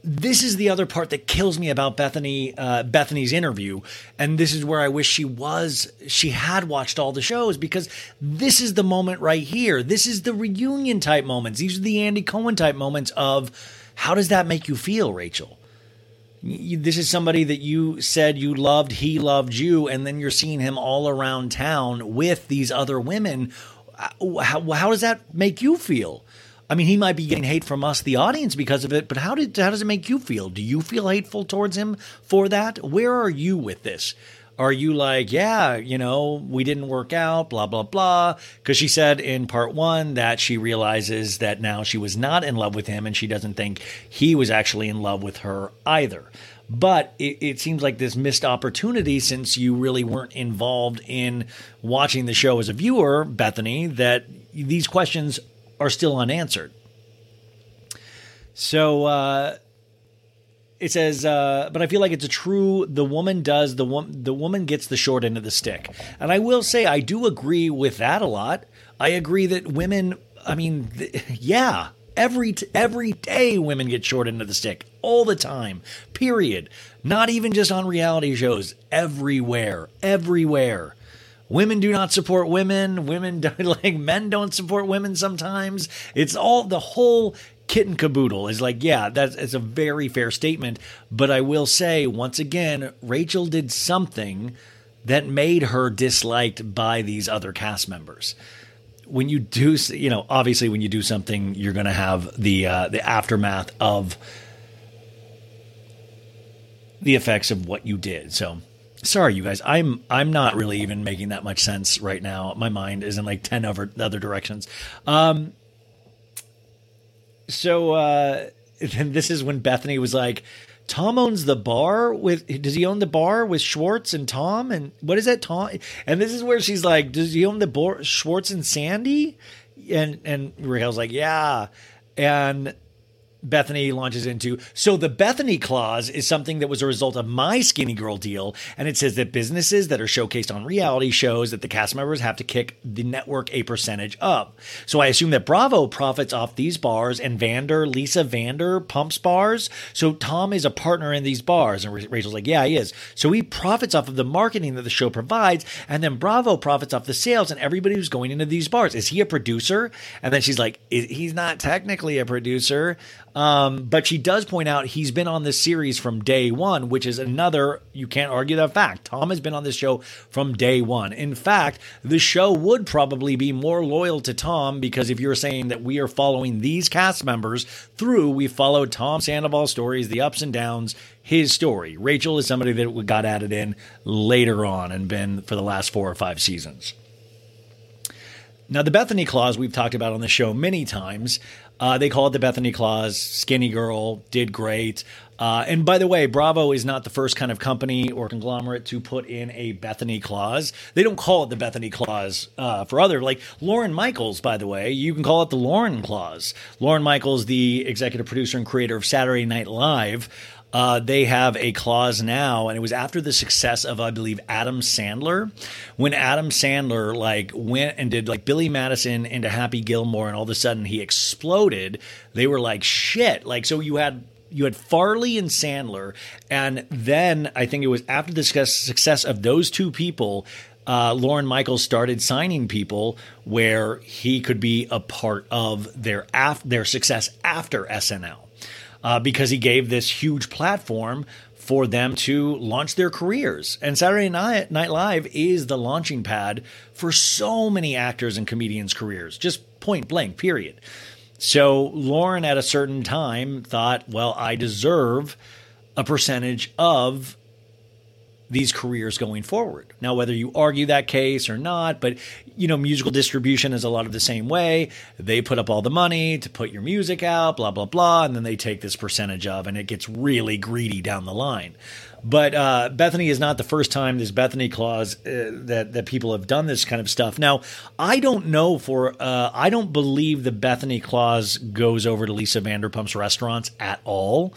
this is the other part that kills me about Bethenny uh, Bethenny's interview, and this is where I wish she was she had watched all the shows because this is the moment right here. This is the reunion type moments. These are the Andy Cohen type moments of how does that make you feel, Rachel? This is somebody that you said you loved, he loved you, and then you're seeing him all around town with these other women. Uh, how, how does that make you feel? I mean, he might be getting hate from us, the audience, because of it. But how did how does it make you feel? Do you feel hateful towards him for that? Where are you with this? Are you like, yeah, you know, we didn't work out, blah blah blah? Because she said in part one that she realizes that now she was not in love with him, and she doesn't think he was actually in love with her either. But it, it, seems like this missed opportunity since you really weren't involved in watching the show as a viewer, Bethenny, that these questions are still unanswered. So uh, it says, uh, but I feel like it's a true. The woman does the woman. The woman gets the short end of the stick, and I will say I do agree with that a lot. I agree that women. I mean, th- yeah, every t- every day women get short end of the stick all the time. Period. Not even just on reality shows. Everywhere. Everywhere. Women do not support women. Women don't, like men don't support women sometimes. It's all the whole kit and caboodle is like, yeah, that's it's a very fair statement. But I will say once again, Rachel did something that made her disliked by these other cast members. When you do, you know, obviously when you do something, you're going to have the uh, the aftermath of the effects of what you did. So sorry you guys. I'm i'm not really even making that much sense right now. My mind is in like 10 other other directions. Um so uh then this is when bethenny was like tom owns the bar with does he own the bar with schwartz and tom? And what is that tom? And this is where she's like does he own the bar schwartz and sandy? And and raquel's like yeah. And Bethenny launches into. So the Bethenny clause is something that was a result of my skinny girl deal, and it says that businesses that are showcased on reality shows that the cast members have to kick the network a percentage up. So I assume that Bravo profits off these bars, and Vander, Lisa Vander pumps bars. So Tom is a partner in these bars, and Rachel's like, yeah, he is. So he profits off of the marketing that the show provides, and then Bravo profits off the sales and everybody who's going into these bars. Is he a producer? And then she's like, he's not technically a producer. Um, but she does point out he's been on this series from day one, which is another, you can't argue that fact. Tom has been on this show from day one. In fact, the show would probably be more loyal to Tom because if you're saying that we are following these cast members through, we followed Tom Sandoval's stories, the ups and downs, his story. Rachel is somebody that got added in later on and been for the last four or five seasons. Now, the Bethenny clause we've talked about on the show many times. Uh, they call it the Bethenny Clause. Skinny Girl did great. Uh, and by the way, Bravo is not the first kind of company or conglomerate to put in a Bethenny clause. They don't call it the Bethenny clause uh, for other, like Lorne Michaels, by the way, you can call it the Lorne clause. Lorne Michaels, the executive producer and creator of Saturday Night Live, uh, they have a clause now, and it was after the success of, I believe, Adam Sandler. When Adam Sandler like went and did like Billy Madison into Happy Gilmore, and all of a sudden he exploded. They were like, shit. Like, so you had you had Farley and Sandler, and then I think it was after the success of those two people. Uh, Lorne Michaels started signing people where he could be a part of their af- their success after SNL uh, because he gave this huge platform for them to launch their careers. And Saturday Night, Night Live is the launching pad for so many actors and comedians' careers, just point blank, period. So Lorne at a certain time, thought, well, I deserve a percentage of these careers going forward. Now, whether you argue that case or not, but you know, musical distribution is a lot of the same way. They put up all the money to put your music out, blah, blah, blah, and then they take this percentage of, and it gets really greedy down the line. But uh, Bethenny is not the first time this Bethenny clause uh, that that people have done this kind of stuff. Now, I don't know for uh, I don't believe the Bethenny clause goes over to Lisa Vanderpump's restaurants at all.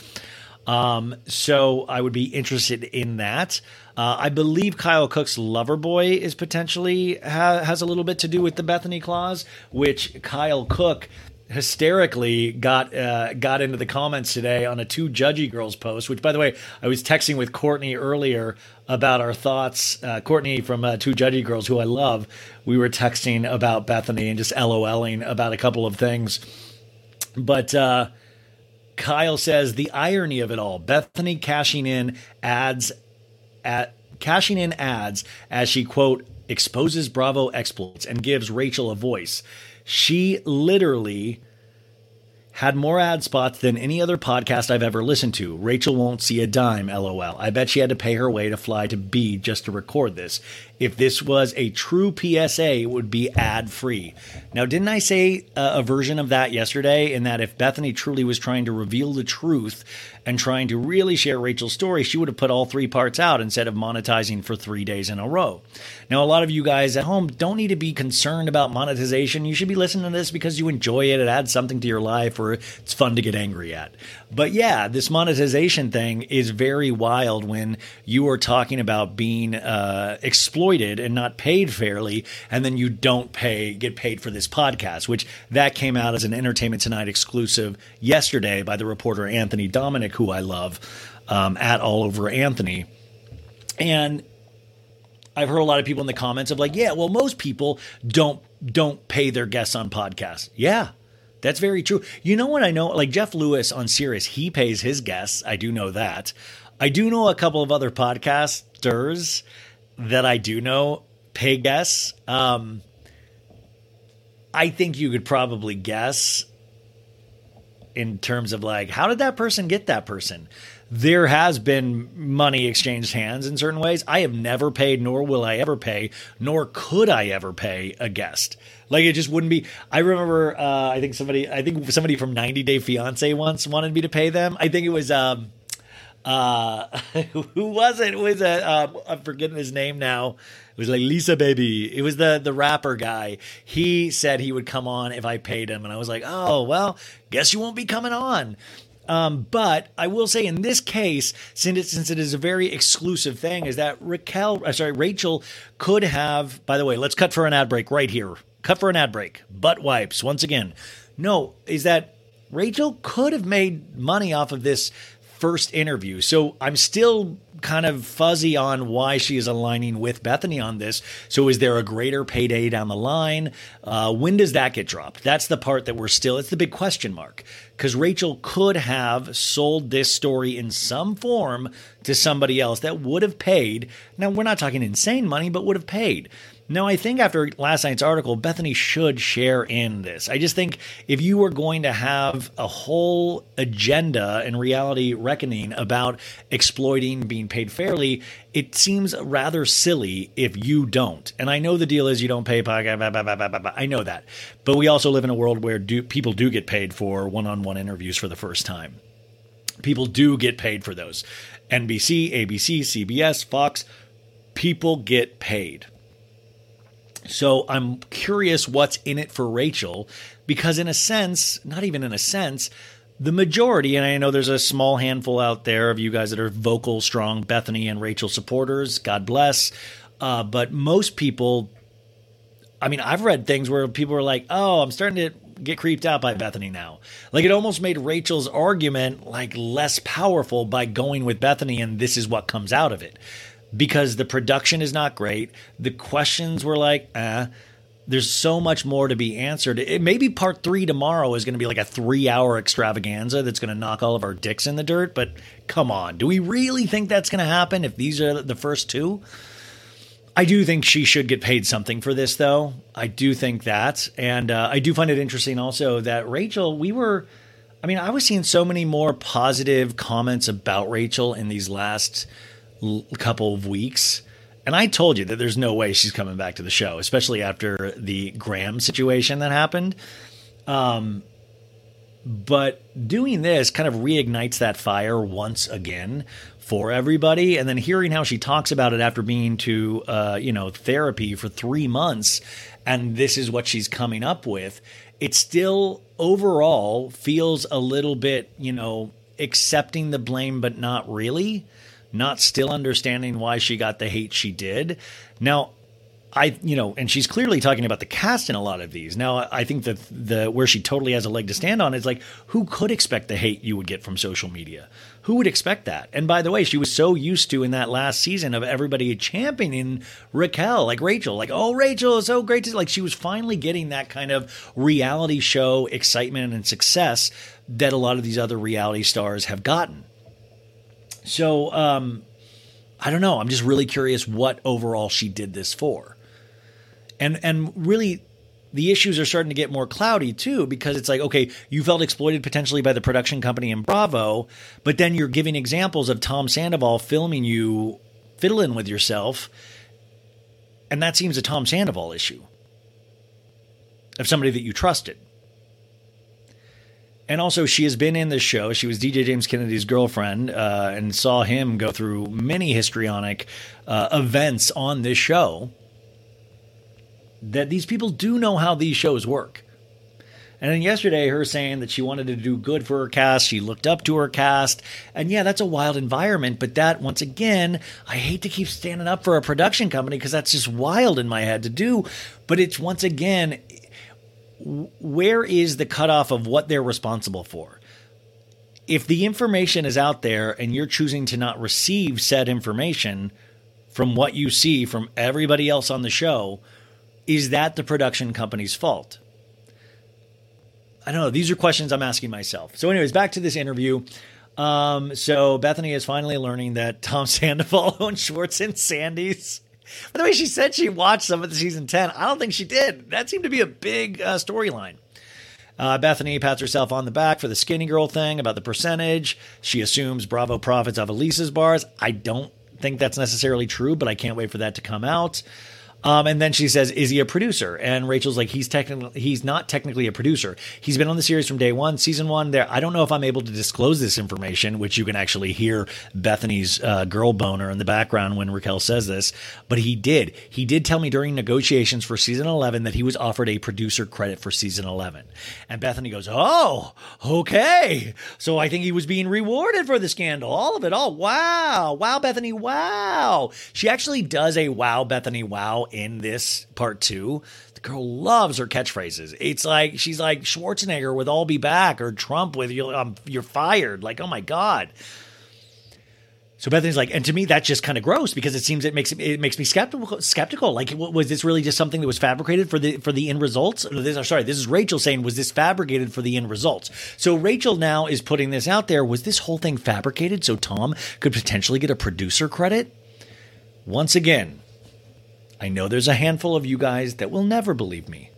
Um, so I would be interested in that. Uh, I believe Kyle Cooke's lover boy is potentially ha- has a little bit to do with the Bethenny clause, which Kyle Cooke hysterically got uh, got into the comments today on a two judgy girls post. Which, by the way, I was texting with Courtney earlier about our thoughts. Uh, Courtney from uh, Two Judgy Girls, who I love, we were texting about Bethenny and just LOLing about a couple of things. But uh, Kyle says the irony of it all: Bethenny cashing in ads at cashing in ads as she quote exposes Bravo exploits and gives Rachel a voice. She literally had more ad spots than any other podcast I've ever listened to. Rachel won't see a dime, lol. I bet she had to pay her way to fly to B just to record this. If this was a true PSA, it would be ad free. Now, didn't I say a, a version of that yesterday? In that if Bethenny truly was trying to reveal the truth and trying to really share Rachel's story, she would have put all three parts out instead of monetizing for three days in a row. Now, a lot of you guys at home don't need to be concerned about monetization. You should be listening to this because you enjoy it, it adds something to your life, or it's fun to get angry at. But yeah, this monetization thing is very wild when you are talking about being uh, exploited and not paid fairly, and then you don't pay get paid for this podcast, which that came out as an Entertainment Tonight exclusive yesterday by the reporter Anthony Dominic, who I love, um, at All Over Anthony, and. I've heard a lot of people in the comments of like, yeah, well, most people don't don't pay their guests on podcasts. Yeah, that's very true. You know what I know? Like Jeff Lewis on Sirius, he pays his guests. I do know that. I do know a couple of other podcasters that I do know pay guests. Um, I think you could probably guess in terms of like, how did that person get that person? There has been money exchanged hands in certain ways. I have never paid, nor will I ever pay, nor could I ever pay a guest. Like it just wouldn't be. I remember. Uh, I think somebody. I think somebody from 90 Day Fiance once wanted me to pay them. I think it was. Um, uh, who was it? it was a, uh, I'm forgetting his name now. It was like Lisa Baby. It was the the rapper guy. He said he would come on if I paid him, and I was like, oh well, guess you won't be coming on. Um, but I will say in this case, since it, since it is a very exclusive thing, is that Raquel, uh, sorry, Rachel could have. By the way, let's cut for an ad break right here. Cut for an ad break. Butt wipes once again. No, is that Rachel could have made money off of this first interview. So I'm still kind of fuzzy on why she is aligning with Bethenny on this. So is there a greater payday down the line? Uh, when does that get dropped? That's the part that we're still, it's the big question mark. Because Rachel could have sold this story in some form to somebody else that would have paid. Now, we're not talking insane money, but would have paid. No, I think after last night's article, Bethenny should share in this. I just think if you were going to have a whole agenda and reality reckoning about exploiting being paid fairly, it seems rather silly if you don't. And I know the deal is you don't pay. I know that, but we also live in a world where do, people do get paid for one-on-one interviews for the first time. People do get paid for those. NBC, ABC, CBS, Fox. People get paid. So I'm curious what's in it for Rachel because, in a sense, not even in a sense, the majority, and I know there's a small handful out there of you guys that are vocal, strong Bethenny and Rachel supporters. God bless. Uh, but most people, I mean, I've read things where people are like, "Oh, I'm starting to get creeped out by Bethenny now." Like it almost made Rachel's argument like less powerful by going with Bethenny, and this is what comes out of it because the production is not great. The questions were like, eh. There's so much more to be answered. It, maybe part three tomorrow is going to be like a three hour extravaganza that's going to knock all of our dicks in the dirt. But come on, do we really think that's going to happen if these are the first two? I do think she should get paid something for this, though. I do think that. And uh, I do find it interesting also that Rachel, we were, I mean, I was seeing so many more positive comments about Rachel in these last l- couple of weeks. And I told you that there's no way she's coming back to the show, especially after the Graham situation that happened. Um, but doing this kind of reignites that fire once again for everybody. And then hearing how she talks about it after being to, uh, you know, therapy for three months, and this is what she's coming up with, it still overall feels a little bit, you know, accepting the blame, but not really not still understanding why she got the hate she did. Now, I, you know, and she's clearly talking about the cast in a lot of these. Now, I think that the where she totally has a leg to stand on is like, who could expect the hate you would get from social media? Who would expect that? And by the way, she was so used to in that last season of everybody championing Raquel, like Rachel, like, oh, Rachel is so great to like. She was finally getting that kind of reality show excitement and success that a lot of these other reality stars have gotten. So um, I don't know. I'm just really curious what overall she did this for, and and really. The issues are starting to get more cloudy too because it's like, okay, you felt exploited potentially by the production company in Bravo, but then you're giving examples of Tom Sandoval filming you fiddling with yourself. And that seems a Tom Sandoval issue of somebody that you trusted. And also, she has been in this show. She was DJ James Kennedy's girlfriend uh, and saw him go through many histrionic uh, events on this show. That these people do know how these shows work. And then yesterday, her saying that she wanted to do good for her cast. She looked up to her cast. And yeah, that's a wild environment. But that, once again, I hate to keep standing up for a production company because that's just wild in my head to do. But it's once again, where is the cutoff of what they're responsible for? If the information is out there and you're choosing to not receive said information from what you see from everybody else on the show, is that the production company's fault? I don't know. These are questions I'm asking myself. So, anyways, back to this interview. Um, so Bethenny is finally learning that Tom Sandoval owns Schwartz and Sandy's. By the way, she said she watched some of the season 10. I don't think she did. That seemed to be a big uh, storyline. Uh, Bethenny pats herself on the back for the skinny girl thing about the percentage. She assumes Bravo profits off of Lisa's bars. I don't think that's necessarily true, but I can't wait for that to come out. Um, and then she says, "Is he a producer?" And Rachel's like, "He's technically he's not technically a producer. He's been on the series from day one, season one. There, I don't know if I'm able to disclose this information, which you can actually hear Bethenny's uh, girl boner in the background when Raquel says this. But he did. He did tell me during negotiations for season 11 that he was offered a producer credit for season 11. And Bethenny goes, "Oh, okay. So I think he was being rewarded for the scandal, all of it. Oh, wow, wow, Bethenny, wow. She actually does a wow, Bethenny, wow." In this part two. The girl loves her catchphrases. It's like she's like Schwarzenegger with "I'll be back" or Trump with "You're, um, you're fired." Like, oh my god. So Bethenny's like, and to me, that's just kind of gross because it seems it makes it makes me skeptical. Skeptical, like, was this really just something that was fabricated for the for the end results? This, sorry, this is Rachel saying, was this fabricated for the end results? So Rachel now is putting this out there. Was this whole thing fabricated so Tom could potentially get a producer credit? Once again, I know there's a handful of you guys that will never believe me.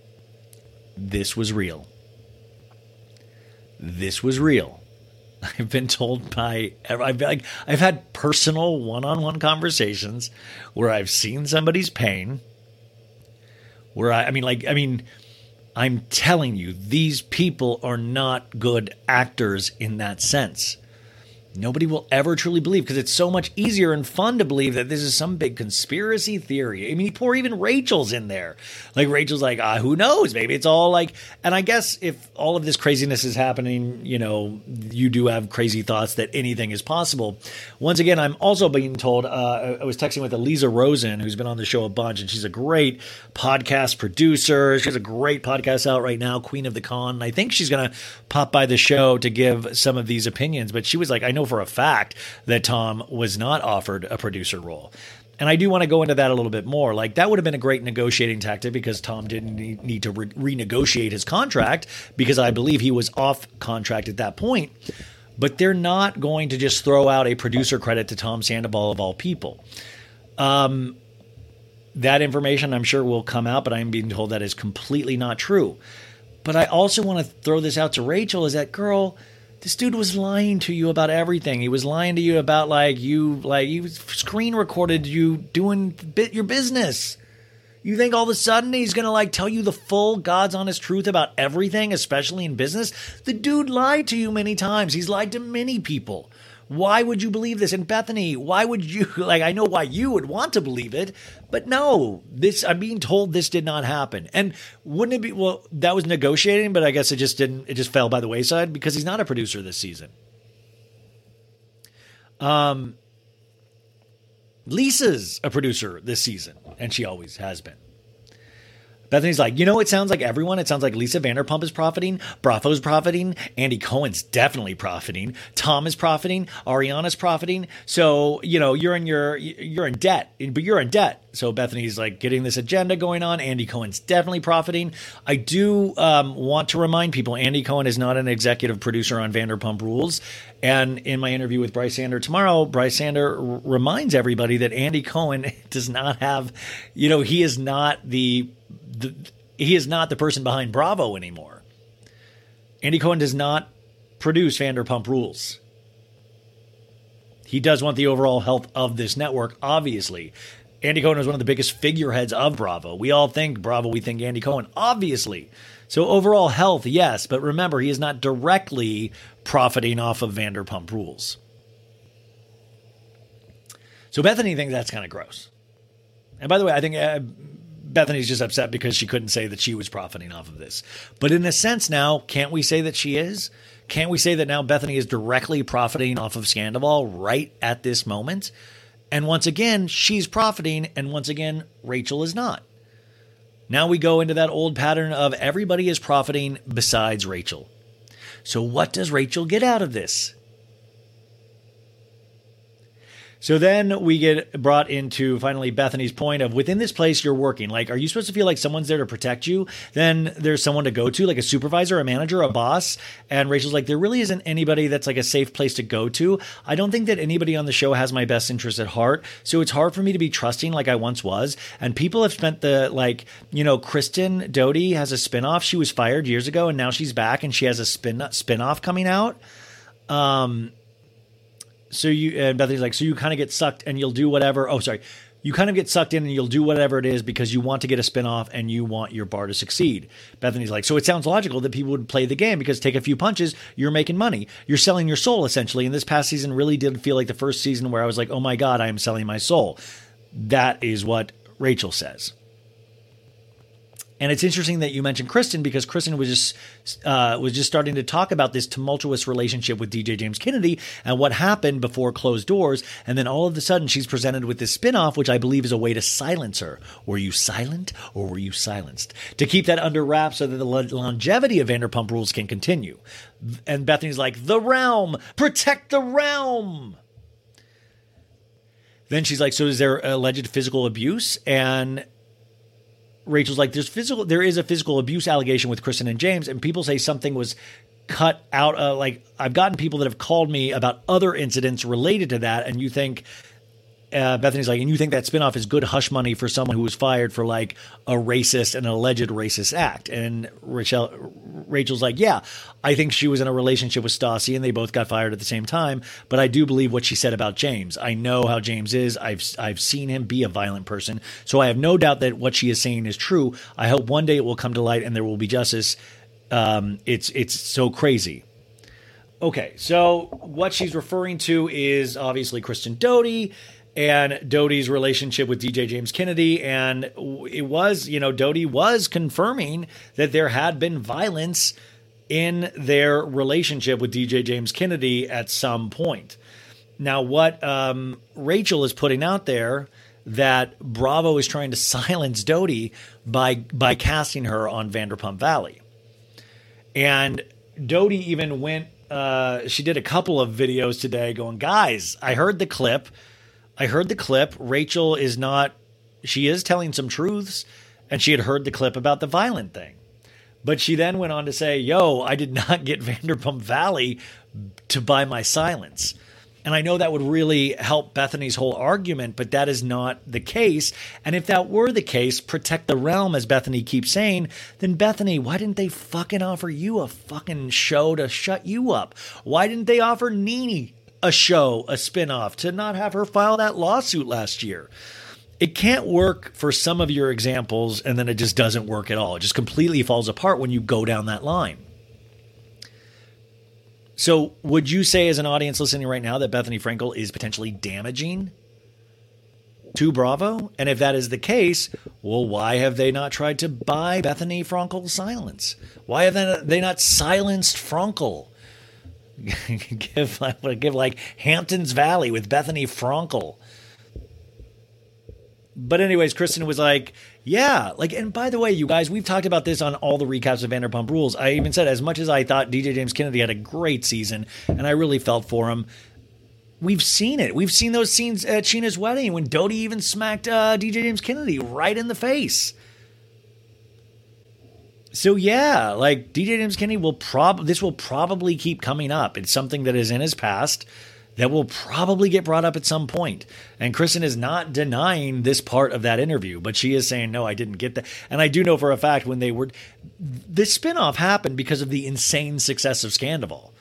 This was real. This was real. I've been told by I've like I've had personal one-on-one conversations where I've seen somebody's pain. Where I, I mean, like I mean, I'm telling you, these people are not good actors in that sense. Nobody will ever truly believe because it's so much easier and fun to believe that this is some big conspiracy theory. I mean, poor even Rachel's in there. Like Rachel's like, ah, who knows? Maybe it's all like. And I guess if all of this craziness is happening, you know, you do have crazy thoughts that anything is possible. Once again, I'm also being told. Uh, I was texting with Eliza Rosen, who's been on the show a bunch, and she's a great podcast producer. She has a great podcast out right now, Queen of the Con. And I think she's gonna pop by the show to give some of these opinions. But she was like, I for a fact that Tom was not offered a producer role. And I do want to go into that a little bit more. Like, that would have been a great negotiating tactic because Tom didn't need to re- renegotiate his contract because I believe he was off contract at that point. But they're not going to just throw out a producer credit to Tom Sandoval of all people. Um, that information I'm sure will come out, but I'm being told that is completely not true. But I also want to throw this out to Rachel is that girl, this dude was lying to you about everything. He was lying to you about like you like you screen recorded you doing bit your business. You think all of a sudden he's gonna like tell you the full God's honest truth about everything, especially in business? The dude lied to you many times. He's lied to many people. Why would you believe this? And Bethenny, why would you like I know why you would want to believe it, but no, this I'm being told this did not happen. And wouldn't it be well, that was negotiating, but I guess it just didn't it just fell by the wayside because he's not a producer this season. Um Lisa's a producer this season, and she always has been. Bethenny's like, you know, it sounds like everyone. It sounds like Lisa Vanderpump is profiting, Bravo's profiting, Andy Cohen's definitely profiting, Tom is profiting, Ariana's profiting. So you know, you're in your you're in debt, but you're in debt. So Bethenny's like getting this agenda going on. Andy Cohen's definitely profiting. I do um, want to remind people, Andy Cohen is not an executive producer on Vanderpump Rules. And in my interview with Brice Sander tomorrow, Brice Sander r- reminds everybody that Andy Cohen does not have, you know, he is not the the, he is not the person behind Bravo anymore. Andy Cohen does not produce Vanderpump Rules. He does want the overall health of this network, obviously. Andy Cohen is one of the biggest figureheads of Bravo. We all think Bravo, we think Andy Cohen, obviously. So, overall health, yes, but remember, he is not directly profiting off of Vanderpump Rules. So, Bethenny thinks that's kind of gross. And by the way, I think uh, Bethenny's just upset because she couldn't say that she was profiting off of this. But in a sense now, can't we say that she is? Can't we say that now Bethenny is directly profiting off of Scandoval right at this moment? And once again, she's profiting, and once again, Rachel is not. Now we go into that old pattern of everybody is profiting besides Rachel. So, what does Rachel get out of this? So then we get brought into finally Bethenny's point of within this place you're working. Like, are you supposed to feel like someone's there to protect you? Then there's someone to go to, like a supervisor, a manager, a boss. And Rachel's like, there really isn't anybody that's like a safe place to go to. I don't think that anybody on the show has my best interest at heart. So it's hard for me to be trusting like I once was. And people have spent the, like, you know, Kristen Doute has a spinoff. She was fired years ago and now she's back and she has a spin spinoff coming out. Um, so you and Bethenny's like, so you kind of get sucked and you'll do whatever. Oh, sorry. You kind of get sucked in and you'll do whatever it is because you want to get a spinoff and you want your bar to succeed. Bethenny's like, so it sounds logical that people would play the game because take a few punches, you're making money. You're selling your soul essentially. And this past season really did feel like the first season where I was like, oh my God, I am selling my soul. That is what Rachel says. And it's interesting that you mentioned Kristen because Kristen was just uh, was just starting to talk about this tumultuous relationship with DJ James Kennedy and what happened before closed doors. And then all of a sudden, she's presented with this spinoff, which I believe is a way to silence her. Were you silent or were you silenced? To keep that under wraps so that the longevity of Vanderpump Rules can continue. And Bethenny's like, "The realm, protect the realm." Then she's like, "So is there alleged physical abuse?" And Rachel's like, there's physical, there is a physical abuse allegation with Kristen and James, and people say something was cut out. Uh, like I've gotten people that have called me about other incidents related to that, and you think uh, Bethenny's like, and you think that spinoff is good hush money for someone who was fired for like a racist and an alleged racist act? And Rachel, Rachel's like, yeah, I think she was in a relationship with Stassi and they both got fired at the same time. But I do believe what she said about James. I know how James is. I've I've seen him be a violent person, so I have no doubt that what she is saying is true. I hope one day it will come to light and there will be justice. Um, it's it's so crazy. Okay, so what she's referring to is obviously Kristen Doute and Doute's relationship with DJ James Kennedy. And it was, you know, Doute was confirming that there had been violence in their relationship with DJ James Kennedy at some point. Now, what um, Rachel is putting out there that Bravo is trying to silence Doute by by casting her on Vanderpump Valley, and Doute even went. Uh, she did a couple of videos today, going, "Guys, I heard the clip. I heard the clip. Rachel is not. She is telling some truths, and she had heard the clip about the violent thing." But she then went on to say, Yo, I did not get Vanderpump Valley to buy my silence. And I know that would really help Bethenny's whole argument, but that is not the case. And if that were the case, protect the realm, as Bethenny keeps saying, then Bethenny, why didn't they fucking offer you a fucking show to shut you up? Why didn't they offer Nene a show, a spinoff, to not have her file that lawsuit last year? it can't work for some of your examples and then it just doesn't work at all. It just completely falls apart when you go down that line. So, would you say, as an audience listening right now, that Bethenny Frankel is potentially damaging to Bravo? And if that is the case, well, why have they not tried to buy Bethenny Frankel's silence? Why have they not silenced Frankel? Give, give like Hamptons Valley with Bethenny Frankel but anyways, Kristen was like, "Yeah, like." And by the way, you guys, we've talked about this on all the recaps of Vanderpump Rules. I even said, as much as I thought DJ James Kennedy had a great season, and I really felt for him. We've seen it. We've seen those scenes at Scheana's wedding when Doute even smacked uh, DJ James Kennedy right in the face. So yeah, like DJ James Kennedy will prob this will probably keep coming up. It's something that is in his past that will probably get brought up at some point. And Kristen is not denying this part of that interview, but she is saying, no, I didn't get that. And I do know for a fact when they were, this spinoff happened because of the insane success of Scandoval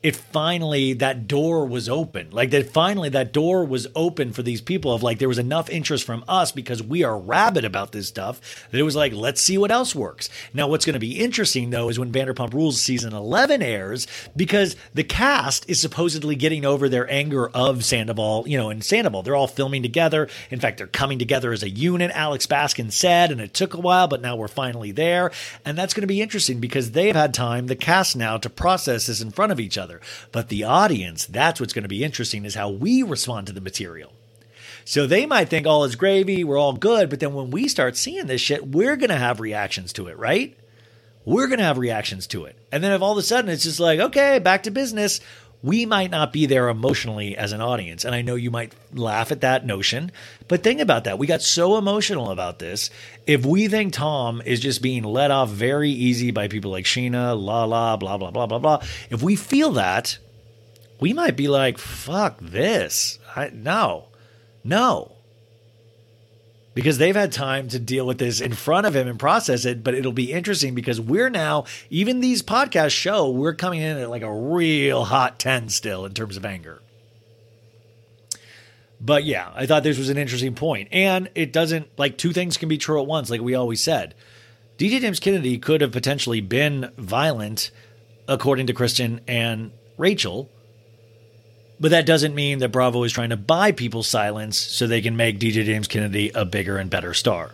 it finally that door was open. Like that finally that door was open for these people of like there was enough interest from us because we are rabid about this stuff that it was like let's see what else works. Now what's going to be interesting though is when vanderpump rules season 11 airs because the cast is supposedly getting over their anger of sandoval you know in sandoval. They're all filming together. In fact they're coming together as a unit alex baskin said and it took a while but now we're finally there. And that's going to be interesting because they've had time the cast now to process this in front of each other other. But the audience, that's what's going to be interesting is how we respond to the material. So they might think oh, all is gravy, we're all good, but then when we start seeing this shit, we're going to have reactions to it, right? We're going to have reactions to it. And then if all of a sudden it's just like, okay, back to business, we might not be there emotionally as an audience. And I know you might laugh at that notion, but think about that. We got so emotional about this. If we think Tom is just being let off very easy by people like Scheana, la la, blah, blah, blah, blah, blah, if we feel that, we might be like, fuck this. I, no, no because they've had time to deal with this in front of him and process it. But it'll be interesting because we're now, even these podcasts show, we're coming in at like a real hot 10 still in terms of anger. But yeah, I thought this was an interesting point. And it doesn't, like, two things can be true at once, like we always said. DJ James Kennedy could have potentially been violent, according to Kristen and Rachel, but that doesn't mean that Bravo is trying to buy people's silence so they can make DJ James Kennedy a bigger and better star.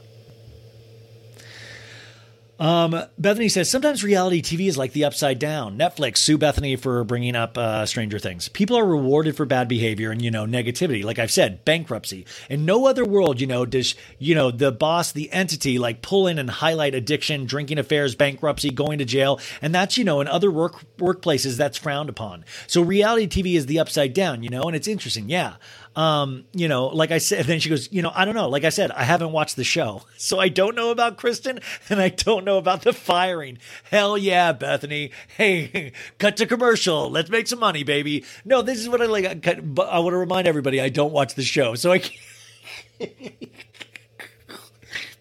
Um, Bethenny says sometimes reality TV is like the upside down. Netflix sue Bethenny for bringing up uh, Stranger Things. People are rewarded for bad behavior and you know negativity. Like I've said, bankruptcy. In no other world, you know, does you know the boss, the entity, like pull in and highlight addiction, drinking affairs, bankruptcy, going to jail, and that's you know in other work workplaces that's frowned upon. So reality TV is the upside down, you know, and it's interesting. Yeah, um, you know, like I said, then she goes, you know, I don't know. Like I said, I haven't watched the show. So I don't know about Kristen and I don't know about the firing. Hell yeah, Bethenny. Hey, cut to commercial. Let's make some money, baby. No, this is what I like. I, I want to remind everybody I don't watch the show. So I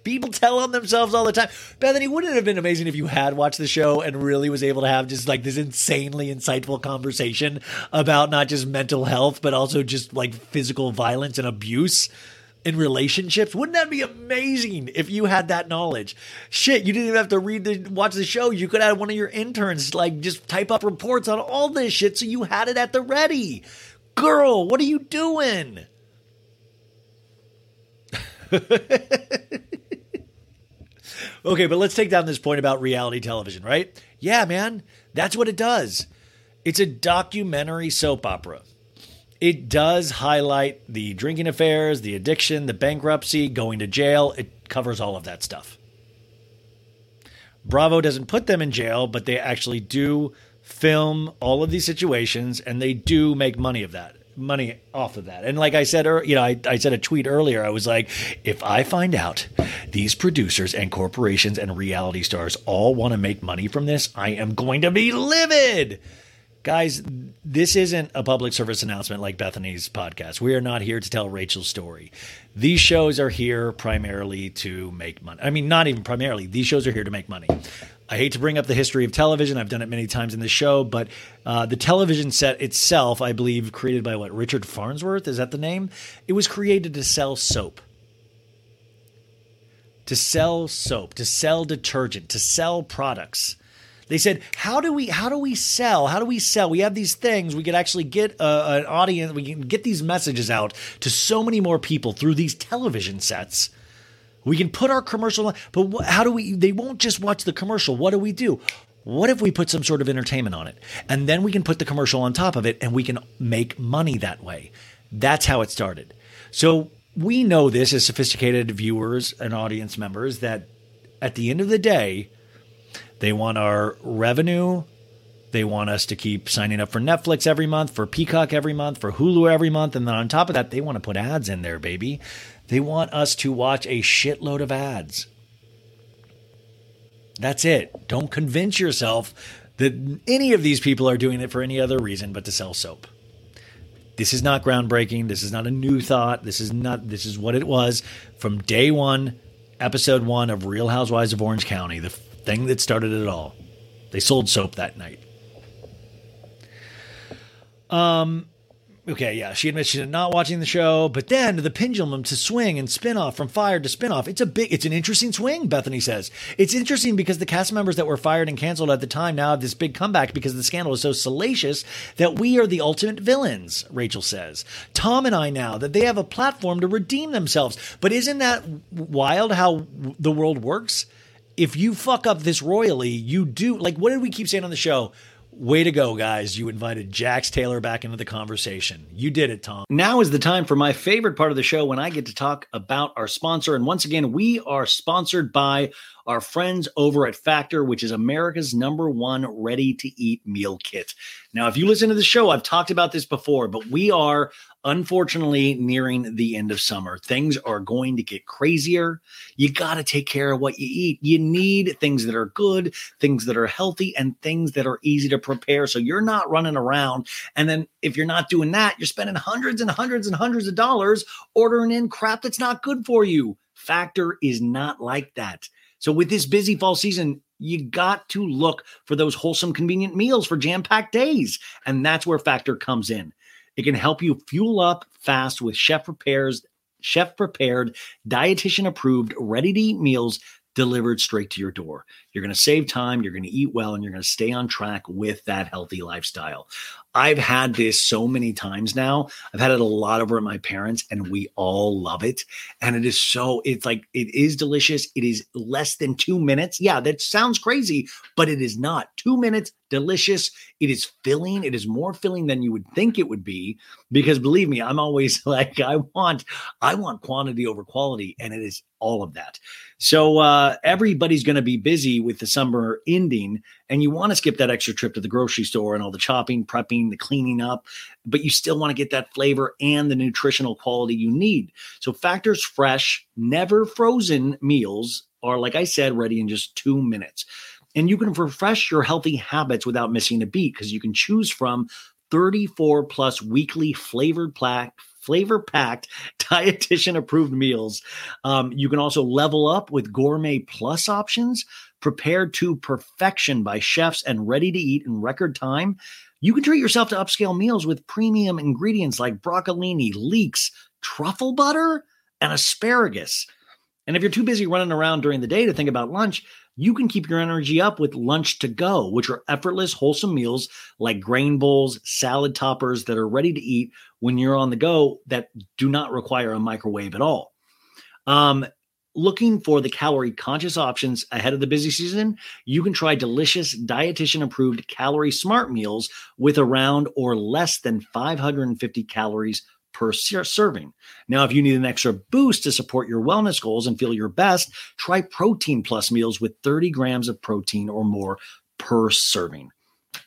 People tell on themselves all the time. Bethenny, wouldn't it have been amazing if you had watched the show and really was able to have just like this insanely insightful conversation about not just mental health, but also just like physical violence and abuse? in relationships? Wouldn't that be amazing if you had that knowledge? Shit, you didn't even have to read the watch the show. You could have one of your interns like just type up reports on all this shit so you had it at the ready. Girl, what are you doing? okay, but let's take down this point about reality television, right? Yeah, man, that's what it does. It's a documentary soap opera. It does highlight the drinking affairs, the addiction, the bankruptcy, going to jail. It covers all of that stuff. Bravo doesn't put them in jail, but they actually do film all of these situations and they do make money of that money off of that. And like I said, er, you know, I, I said a tweet earlier. I was like, if I find out these producers and corporations and reality stars all want to make money from this, I am going to be livid. Guys, this isn't a public service announcement like Bethenny's podcast. We are not here to tell Rachel's story. These shows are here primarily to make money. I mean, not even primarily. These shows are here to make money. I hate to bring up the history of television. I've done it many times in the show, but uh, the television set itself, I believe, created by what Richard Farnsworth is that the name? It was created to sell soap, to sell soap, to sell detergent, to sell products. They said, "How do we? How do we sell? How do we sell? We have these things. We could actually get uh, an audience. We can get these messages out to so many more people through these television sets." We can put our commercial, but how do we? They won't just watch the commercial. What do we do? What if we put some sort of entertainment on it? And then we can put the commercial on top of it and we can make money that way. That's how it started. So we know this as sophisticated viewers and audience members that at the end of the day, they want our revenue. They want us to keep signing up for Netflix every month, for Peacock every month, for Hulu every month. And then on top of that, they want to put ads in there, baby. They want us to watch a shitload of ads. That's it. Don't convince yourself that any of these people are doing it for any other reason but to sell soap. This is not groundbreaking. This is not a new thought. This is not this is what it was from day 1, episode 1 of Real Housewives of Orange County, the thing that started it all. They sold soap that night. Um okay, yeah, she admits she's not watching the show, but then the pendulum to swing and spin off from fire to spin off. It's a big, it's an interesting swing, Bethenny says. It's interesting because the cast members that were fired and canceled at the time now have this big comeback because the scandal is so salacious that we are the ultimate villains, Rachel says. Tom and I now, that they have a platform to redeem themselves. But isn't that wild how the world works? If you fuck up this royally, you do, like, what did we keep saying on the show? Way to go, guys. You invited Jax Taylor back into the conversation. You did it, Tom. Now is the time for my favorite part of the show when I get to talk about our sponsor. And once again, we are sponsored by our friends over at Factor, which is America's number one ready to eat meal kit. Now, if you listen to the show, I've talked about this before, but we are unfortunately nearing the end of summer. Things are going to get crazier. You got to take care of what you eat. You need things that are good, things that are healthy, and things that are easy to prepare. So you're not running around. And then if you're not doing that, you're spending hundreds and hundreds and hundreds of dollars ordering in crap that's not good for you. Factor is not like that. So with this busy fall season, you got to look for those wholesome, convenient meals for jam packed days. And that's where Factor comes in. It can help you fuel up fast with chef prepares chef prepared, dietitian approved, ready to eat meals delivered straight to your door. You're going to save time, you're going to eat well, and you're going to stay on track with that healthy lifestyle. I've had this so many times now. I've had it a lot over at my parents, and we all love it. And it is so, it's like, it is delicious. It is less than two minutes. Yeah, that sounds crazy, but it is not. Two minutes, delicious. It is filling. It is more filling than you would think it would be. Because believe me, I'm always like, I want, I want quantity over quality, and it is all of that. So uh, everybody's going to be busy with the summer ending, and you want to skip that extra trip to the grocery store and all the chopping, prepping, the cleaning up, but you still want to get that flavor and the nutritional quality you need. So Factor's fresh, never frozen meals are, like I said, ready in just two minutes. And you can refresh your healthy habits without missing a beat because you can choose from 34 plus weekly flavored plaque flavor packed, dietitian approved meals. Um, you can also level up with gourmet plus options prepared to perfection by chefs and ready to eat in record time. You can treat yourself to upscale meals with premium ingredients like broccolini, leeks, truffle butter, and asparagus. And if you're too busy running around during the day to think about lunch, you can keep your energy up with lunch to go, which are effortless, wholesome meals like grain bowls, salad toppers that are ready to eat when you're on the go that do not require a microwave at all. Um, looking for the calorie conscious options ahead of the busy season, you can try delicious dietitian approved calorie smart meals with around or less than 550 calories per serving. Now, if you need an extra boost to support your wellness goals and feel your best, try Protein Plus meals with 30 grams of protein or more per serving.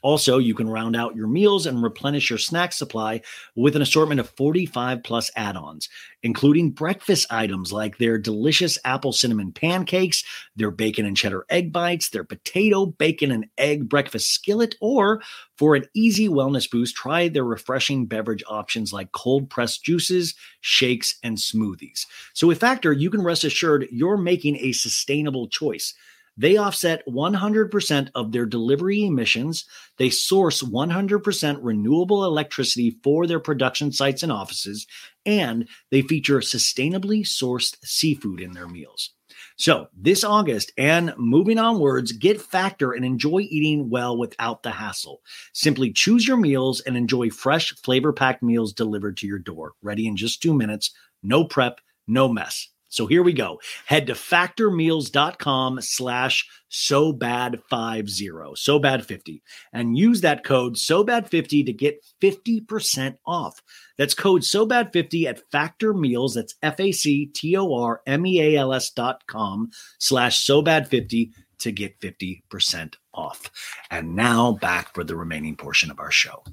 Also, you can round out your meals and replenish your snack supply with an assortment of 45 plus add ons, including breakfast items like their delicious apple cinnamon pancakes, their bacon and cheddar egg bites, their potato, bacon, and egg breakfast skillet, or for an easy wellness boost, try their refreshing beverage options like cold pressed juices, shakes, and smoothies. So, with Factor, you can rest assured you're making a sustainable choice. They offset 100% of their delivery emissions. They source 100% renewable electricity for their production sites and offices, and they feature sustainably sourced seafood in their meals. So, this August and moving onwards, get Factor and enjoy eating well without the hassle. Simply choose your meals and enjoy fresh, flavor packed meals delivered to your door, ready in just two minutes. No prep, no mess. So here we go. Head to factormeals.com slash so bad 50 so bad 50 and use that code so bad 50 to get 50% off. That's code so bad 50 at Factor Meals. That's F A C T O R M E A L S dot com slash so bad 50 to get 50% off. And now back for the remaining portion of our show.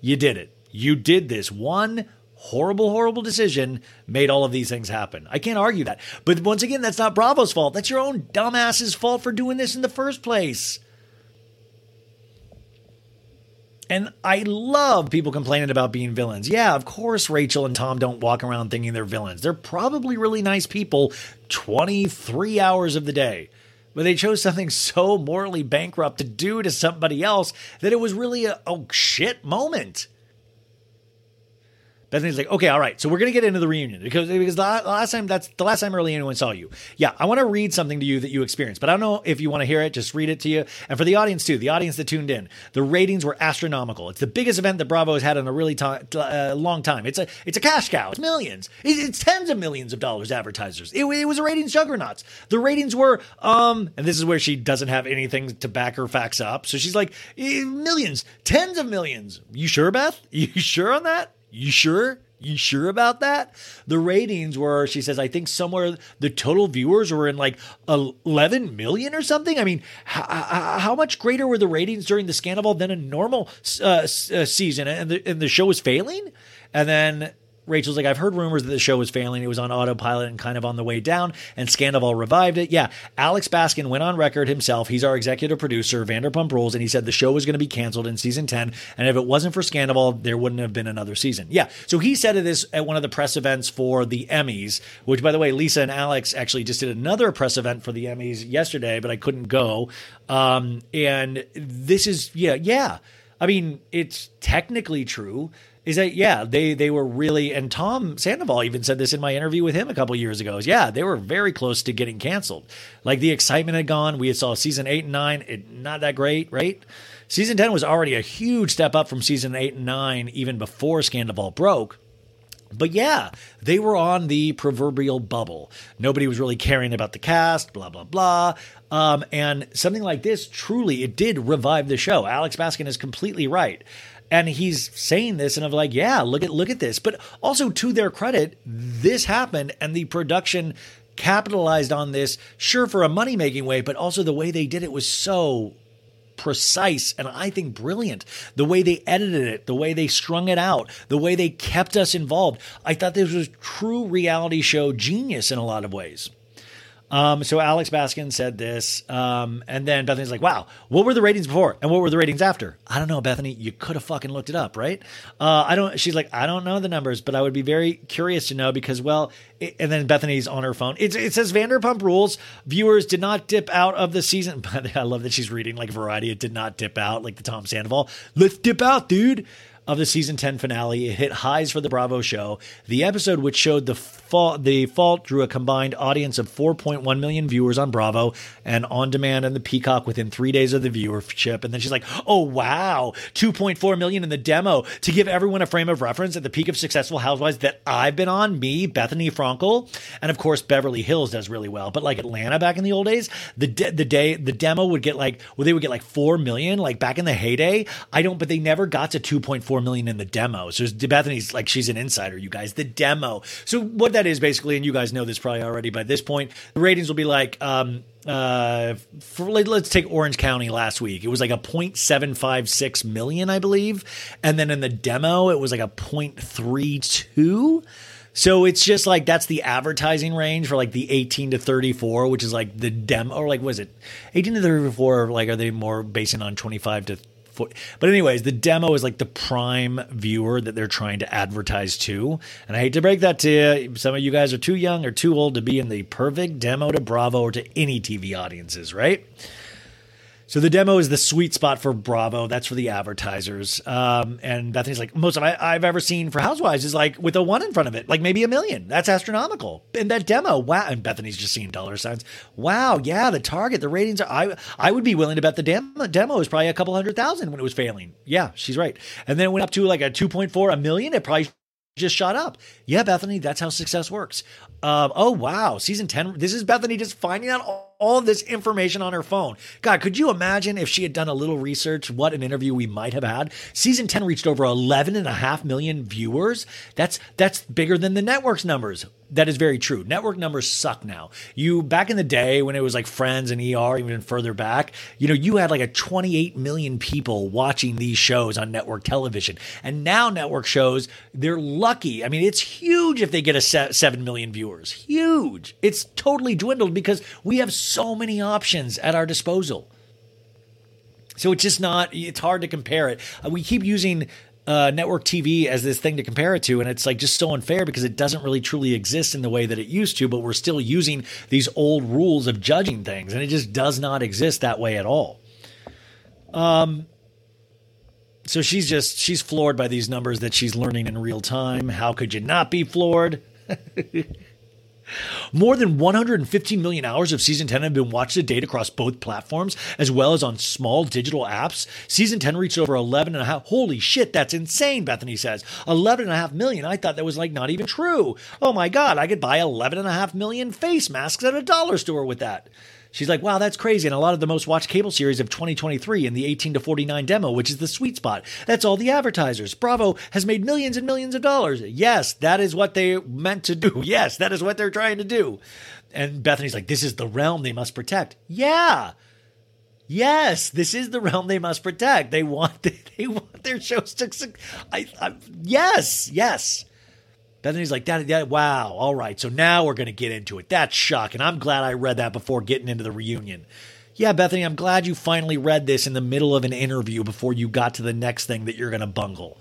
You did it. You did this one horrible, horrible decision made all of these things happen. I can't argue that. But once again, that's not Bravo's fault. That's your own dumbass's fault for doing this in the first place. And I love people complaining about being villains. Yeah, of course, Rachel and Tom don't walk around thinking they're villains. They're probably really nice people 23 hours of the day. But they chose something so morally bankrupt to do to somebody else that it was really a oh shit moment. Bethenny's like, okay, all right. So we're gonna get into the reunion because because the last time that's the last time really anyone saw you. Yeah, I want to read something to you that you experienced, but I don't know if you want to hear it. Just read it to you, and for the audience too, the audience that tuned in, the ratings were astronomical. It's the biggest event that Bravo has had in a really uh, long time. It's a it's a cash cow. It's millions. It's tens of millions of dollars advertisers. It, it was a ratings juggernaut. The ratings were um, and this is where she doesn't have anything to back her facts up. So she's like eh, millions, tens of millions. You sure, Beth? You sure on that? You sure? You sure about that? The ratings were, she says, I think somewhere the total viewers were in like 11 million or something. I mean, how, much greater were the ratings during the Scandal than a normal uh, uh, season? And the, and the show was failing? And then Rachel's like, I've heard rumors that the show was failing. It was on autopilot and kind of on the way down, and Scandoval revived it. Yeah, Alex Baskin went on record himself. He's our executive producer, Vanderpump Rules, and he said the show was going to be canceled in season 10. And if it wasn't for Scandoval, there wouldn't have been another season. Yeah. So he said this at one of the press events for the Emmys, which, by the way, Lisa and Alex actually just did another press event for the Emmys yesterday, but I couldn't go. Um, and this is, yeah, yeah. I mean, it's technically true is that yeah they they were really and Tom Sandoval even said this in my interview with him a couple years ago is yeah they were very close to getting canceled. Like the excitement had gone. We saw season 8 and 9 it not that great right? Season 10 was already a huge step up from season 8 and 9 even before Scandal broke but yeah, they were on the proverbial bubble. Nobody was really caring about the cast, blah, blah, blah. Um, and something like this, truly, it did revive the show. Alex Baskin is completely right and he's saying this and I'm like, yeah, look at look at this. But also to their credit, this happened and the production capitalized on this, sure for a money making way, but also the way they did it was so precise and I think brilliant. The way they edited it, the way they strung it out, the way they kept us involved. I thought this was true reality show genius in a lot of ways. Um, so Alex Baskin said this, um, and then Bethenny's like, "Wow, what were the ratings before, and what were the ratings after?" I don't know, Bethenny. You could have fucking looked it up, right? Uh, I don't. She's like, "I don't know the numbers, but I would be very curious to know because, well." It, and then Bethenny's on her phone. It, it says Vanderpump Rules viewers did not dip out of the season. I love that she's reading like Variety. It did not dip out like the Tom Sandoval. Let's dip out, dude. Of the season 10 finale. It hit highs for the Bravo show. The episode, which showed the fault, the fault, drew a combined audience of 4.1 million viewers on Bravo and on demand and the Peacock within three days of the viewership. And then she's like, "Oh wow, 2.4 million in the demo." To give everyone a frame of reference, at the peak of successful Housewives that I've been on, me, Bethenny Frankel, and of course Beverly Hills does really well. But like Atlanta back in the old days, the de- the day the demo would get like, well, they would get like four million, like back in the heyday. I don't, but they never got to 2.4 million in the demo. So Bethenny's like she's an insider, you guys. The demo. So what that is basically, and you guys know this probably already by this point, the ratings will be like um uh for, let's take Orange County last week. It was like a 0.756 million, I believe. And then in the demo, it was like a 0.32. So it's just like that's the advertising range for like the 18 to 34, which is like the demo, or like was it 18 to 34? Like, are they more basing on 25 to 40? But anyways, the demo is like the prime viewer that they're trying to advertise to. And I hate to break that to you, some of you guys are too young or too old to be in the perfect demo to Bravo or to any TV audiences, right? So the demo is the sweet spot for Bravo. That's for the advertisers. Um, and Bethenny's like, most of I, have ever seen for Housewives is like with a one in front of it, like maybe a million. That's astronomical. And that demo, wow. And Bethenny's just seeing dollar signs. Wow, yeah, the target, the ratings are. I I would be willing to bet the demo demo was probably a couple hundred thousand when it was failing. Yeah, she's right. And then it went up to like a two point four, a million. It probably just shot up. Yeah, Bethenny, that's how success works. Um, oh wow, season ten. This is Bethenny just finding out all, all this information on her phone. God, could you imagine if she had done a little research? What an interview we might have had. Season ten reached over 11 and a half million viewers. That's that's bigger than the network's numbers. That is very true. Network numbers suck now. You back in the day when it was like Friends and ER, even further back, you know, you had like a 28 million people watching these shows on network television. And now network shows, they're lucky. I mean, it's huge if they get a 7 million viewers. Huge. It's totally dwindled because we have so many options at our disposal. So it's just not, it's hard to compare it. We keep using uh, network TV as this thing to compare it to. And it's like just so unfair because it doesn't really truly exist in the way that it used to, but we're still using these old rules of judging things. And it just does not exist that way at all. Um, so she's just, she's floored by these numbers that she's learning in real time. How could you not be floored? More than 115 million hours of season 10 have been watched to date across both platforms, as well as on small digital apps. Season 10 reached over 11 and a half. Holy shit, that's insane, Bethenny says. 11 and a half million. I thought that was like not even true. Oh my God, I could buy 11 and a half million face masks at a dollar store with that. She's like, wow, that's crazy. And a lot of the most watched cable series of 2023 in the 18 to 49 demo, which is the sweet spot. That's all the advertisers. Bravo has made millions and millions of dollars. Yes, that is what they meant to do. Yes, that is what they're trying to do. And Bethenny's like, this is the realm they must protect. Yeah. Yes, this is the realm they must protect. They want they want their shows to. I, I, yes, yes. Bethenny's like, that, that, wow, all right. So now we're going to get into it. That's shocking. I'm glad I read that before getting into the reunion. Yeah, Bethenny, I'm glad you finally read this in the middle of an interview before you got to the next thing that you're going to bungle.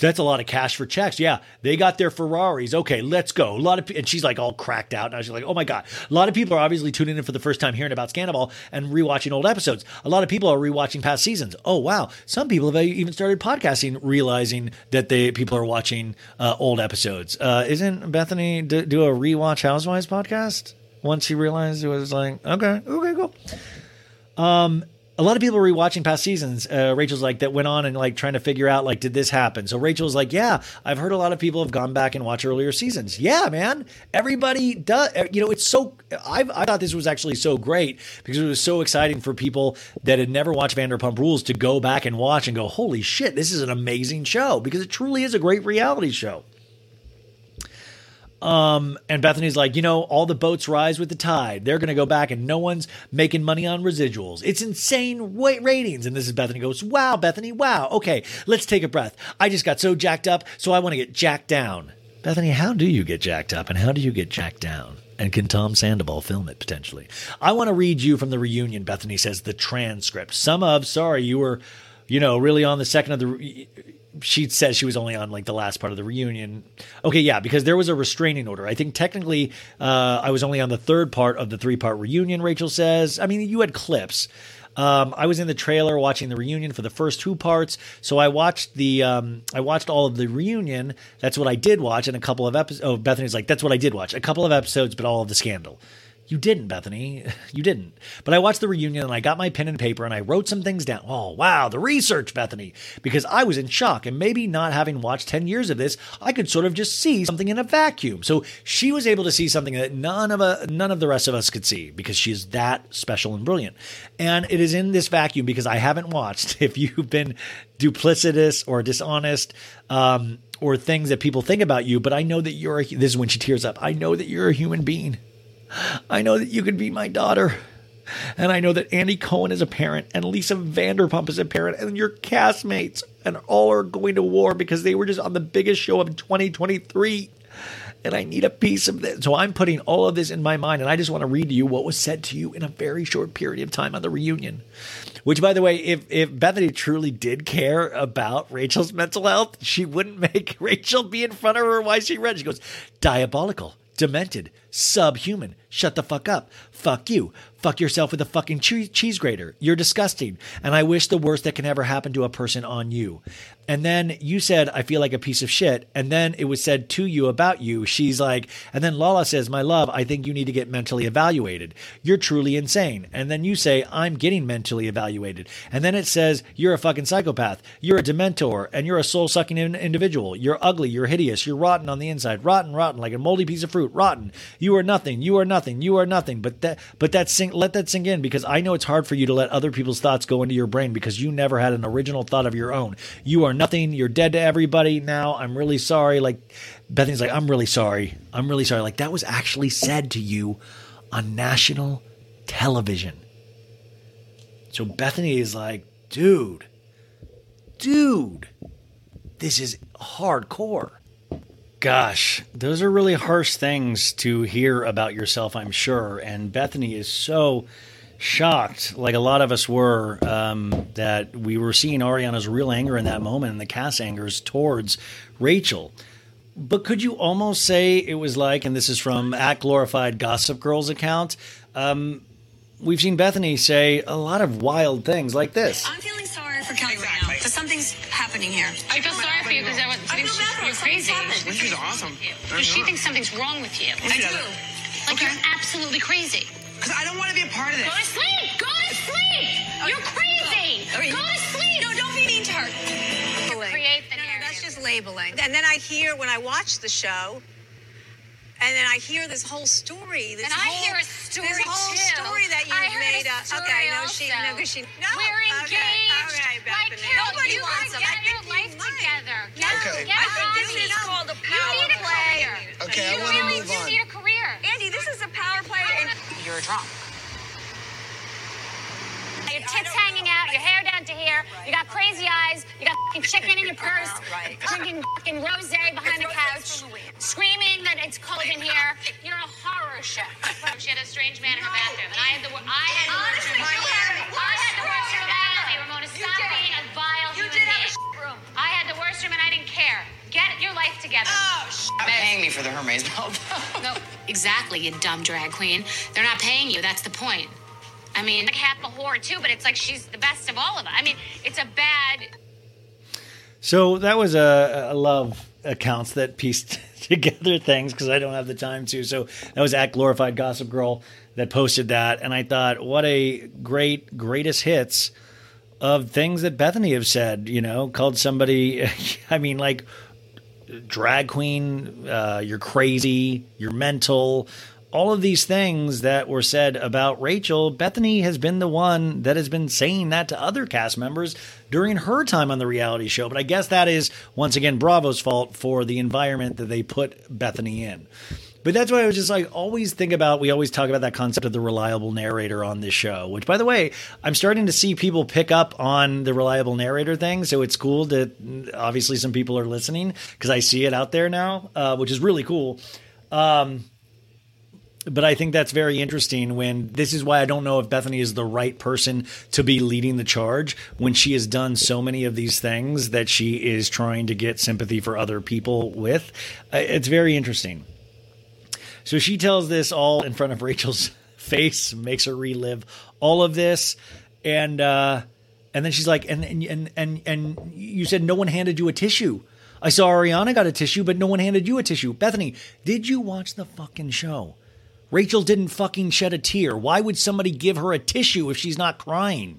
So that's a lot of cash for checks. Yeah, they got their Ferraris. Okay, let's go. A lot of and she's like all cracked out. And Now she's like, oh my god. A lot of people are obviously tuning in for the first time hearing about Scandal and rewatching old episodes. A lot of people are rewatching past seasons. Oh wow. Some people have even started podcasting, realizing that they people are watching uh, old episodes. Uh, isn't Bethenny do, do a rewatch Housewives podcast? Once she realized it was like, okay, okay, cool. Um, a lot of people were rewatching past seasons. Uh, Rachel's like that went on and like trying to figure out like did this happen? So Rachel's like, yeah, I've heard a lot of people have gone back and watched earlier seasons. Yeah, man, everybody does. Uh, you know, it's so. i I thought this was actually so great because it was so exciting for people that had never watched Vanderpump Rules to go back and watch and go, holy shit, this is an amazing show because it truly is a great reality show. Um, and Bethenny's like, you know, all the boats rise with the tide. They're going to go back and no one's making money on residuals. It's insane ratings. And this is Bethenny goes, wow, Bethenny, wow. Okay, let's take a breath. I just got so jacked up, so I want to get jacked down. Bethenny, how do you get jacked up and how do you get jacked down? And can Tom Sandoval film it potentially? I want to read you from the reunion, Bethenny says, the transcript. Some of, sorry, you were, you know, really on the second of the she says she was only on like the last part of the reunion. Okay, yeah, because there was a restraining order. I think technically uh, I was only on the third part of the three part reunion. Rachel says. I mean, you had clips. Um, I was in the trailer watching the reunion for the first two parts, so I watched the um, I watched all of the reunion. That's what I did watch, and a couple of episodes. Oh, Bethenny's like, that's what I did watch, a couple of episodes, but all of the scandal. You didn't, Bethenny. You didn't. But I watched the reunion and I got my pen and paper and I wrote some things down. Oh, wow, the research, Bethenny. Because I was in shock. And maybe not having watched 10 years of this, I could sort of just see something in a vacuum. So she was able to see something that none of a, none of the rest of us could see because she's that special and brilliant. And it is in this vacuum because I haven't watched. If you've been duplicitous or dishonest, um, or things that people think about you, but I know that you're a, this is when she tears up. I know that you're a human being. I know that you can be my daughter. And I know that Andy Cohen is a parent and Lisa Vanderpump is a parent and your castmates and all are going to war because they were just on the biggest show of 2023. And I need a piece of this. So I'm putting all of this in my mind and I just want to read to you what was said to you in a very short period of time on the reunion. Which by the way, if if Bethenny truly did care about Rachel's mental health, she wouldn't make Rachel be in front of her while she read. She goes, diabolical, demented, subhuman. Shut the fuck up. Fuck you. Fuck yourself with a fucking cheese grater. You're disgusting. And I wish the worst that can ever happen to a person on you. And then you said, I feel like a piece of shit. And then it was said to you about you. She's like, and then Lala says, My love, I think you need to get mentally evaluated. You're truly insane. And then you say, I'm getting mentally evaluated. And then it says, You're a fucking psychopath. You're a dementor. And you're a soul sucking individual. You're ugly. You're hideous. You're rotten on the inside. Rotten, rotten, like a moldy piece of fruit. Rotten. You are nothing. You are nothing. You are nothing. But that, but that sing, let that sink in because I know it's hard for you to let other people's thoughts go into your brain because you never had an original thought of your own. You are nothing. You're dead to everybody now. I'm really sorry. Like Bethenny's like, I'm really sorry. I'm really sorry. Like that was actually said to you on national television. So Bethenny is like, dude, dude, this is hardcore. Gosh, those are really harsh things to hear about yourself, I'm sure. And Bethenny is so shocked, like a lot of us were, um, that we were seeing Ariana's real anger in that moment and the cast angers towards Rachel. But could you almost say it was like, and this is from at Glorified Gossip Girl's account, um, we've seen Bethenny say a lot of wild things like this. I'm feeling sorry for Kelly exactly. right now because something's happening here. I feel sorry for you because I, I think you're crazy. She's awesome. Because she thinks something's wrong with you. I do. Like okay. you're absolutely crazy. Because I don't want to be a part of this. Go to sleep. Go to sleep. Okay. You're crazy. Go to sleep. No, don't be mean to her. Create the no, no, that's just labeling. And then I hear when I watch the show, and then I hear this whole story. This and whole, I hear a story This whole too. story that you've made up. Okay, no, she, no, because she, no. We're engaged. Okay, okay, like, Bethenny. Carol, Nobody you wants gotta them. get your life together. Get, Okay. get I a think this hobby. is called a You power need a play. career. Okay, I you wanna really move do on. need a career. Andy, this is a power play. And You're a drunk. Your tits hanging out, your hair down to here, you got crazy eyes, you got fucking chicken in your purse, Right. drinking fucking rose behind the couch, screaming that it's cold in here. You're a horror show. She had a strange man in her bathroom, and I had the wor- I had the worst Honestly, room. you had the I had the worst worst room. room Hey, ever. Ramona, stop being a vile You human did a being. room. I had the worst room, and I didn't care. Get your life together. oh, sh- paying me for the Hermes belt. No, exactly, you dumb drag queen. They're not paying you. That's the point. I mean, like half a whore too, but it's like she's the best of all of us. I mean, it's a bad. So that was a, a love accounts that pieced together things because I don't have the time to. So that was at Glorified Gossip Girl that posted that, and I thought, what a great greatest hits of things that Bethenny have said. You know, called somebody. I mean, like drag queen, uh, you're crazy, you're mental. All of these things that were said about Rachel, Bethenny has been the one that has been saying that to other cast members during her time on the reality show. But I guess that is, once again, Bravo's fault for the environment that they put Bethenny in. But that's why I was just like, always think about, we always talk about that concept of the reliable narrator on this show, which, by the way, I'm starting to see people pick up on the reliable narrator thing. So it's cool that obviously some people are listening because I see it out there now, uh, which is really cool. Um, but I think that's very interesting when this is why I don't know if Bethenny is the right person to be leading the charge when she has done so many of these things that she is trying to get sympathy for other people with. Uh, It's very interesting. So she tells this all in front of Rachel's face, makes her relive all of this. And uh, and then she's like, and and and and and you said no one handed you a tissue. I saw Ariana got a tissue, but no one handed you a tissue. Bethenny, did you watch the fucking show? Rachel didn't fucking shed a tear. Why would somebody give her a tissue if she's not crying?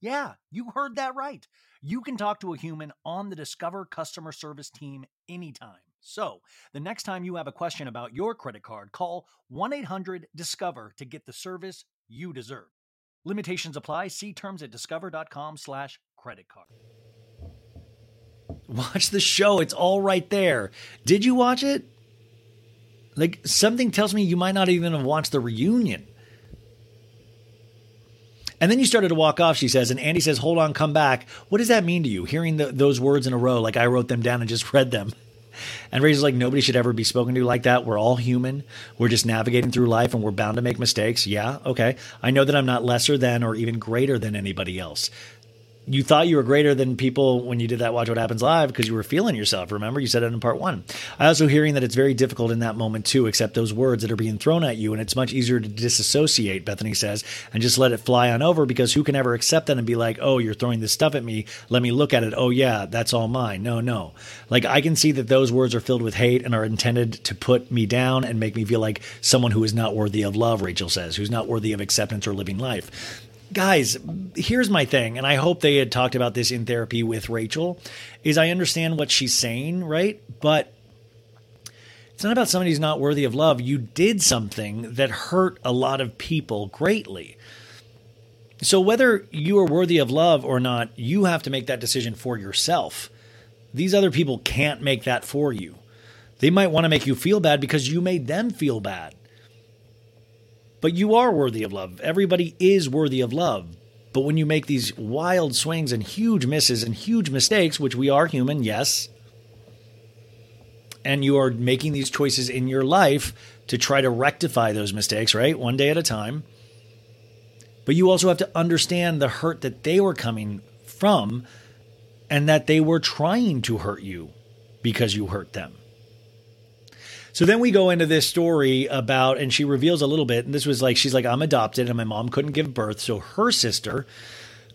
Yeah, you heard that right. You can talk to a human on the Discover customer service team anytime. So, the next time you have a question about your credit card, call 1 800 Discover to get the service you deserve. Limitations apply. See terms at discover.com/slash credit card. Watch the show. It's all right there. Did you watch it? Like, something tells me you might not even have watched the reunion. And then you started to walk off, she says, and Andy says, Hold on, come back. What does that mean to you, hearing the, those words in a row, like I wrote them down and just read them? And Rachel's like, Nobody should ever be spoken to like that. We're all human. We're just navigating through life and we're bound to make mistakes. Yeah, okay. I know that I'm not lesser than or even greater than anybody else you thought you were greater than people when you did that Watch What Happens Live because you were feeling yourself. Remember, you said it in part one. I also hearing that it's very difficult in that moment to accept those words that are being thrown at you, and it's much easier to disassociate. Bethenny says, and just let it fly on over because who can ever accept that and be like, oh, you're throwing this stuff at me. Let me look at it. Oh yeah, that's all mine. No, no. Like I can see that those words are filled with hate and are intended to put me down and make me feel like someone who is not worthy of love. Rachel says, who's not worthy of acceptance or living life guys, here's my thing, and I hope they had talked about this in therapy with Rachel, is I understand what she's saying, right? But it's not about somebody who's not worthy of love. You did something that hurt a lot of people greatly. So whether you are worthy of love or not, you have to make that decision for yourself. These other people can't make that for you. They might want to make you feel bad because you made them feel bad. But you are worthy of love. Everybody is worthy of love. But when you make these wild swings and huge misses and huge mistakes, which we are human, yes, and you are making these choices in your life to try to rectify those mistakes, right? One day at a time. But you also have to understand the hurt that they were coming from and that they were trying to hurt you because you hurt them. So then we go into this story about, and she reveals a little bit. And this was like, she's like, I'm adopted, and my mom couldn't give birth. So her sister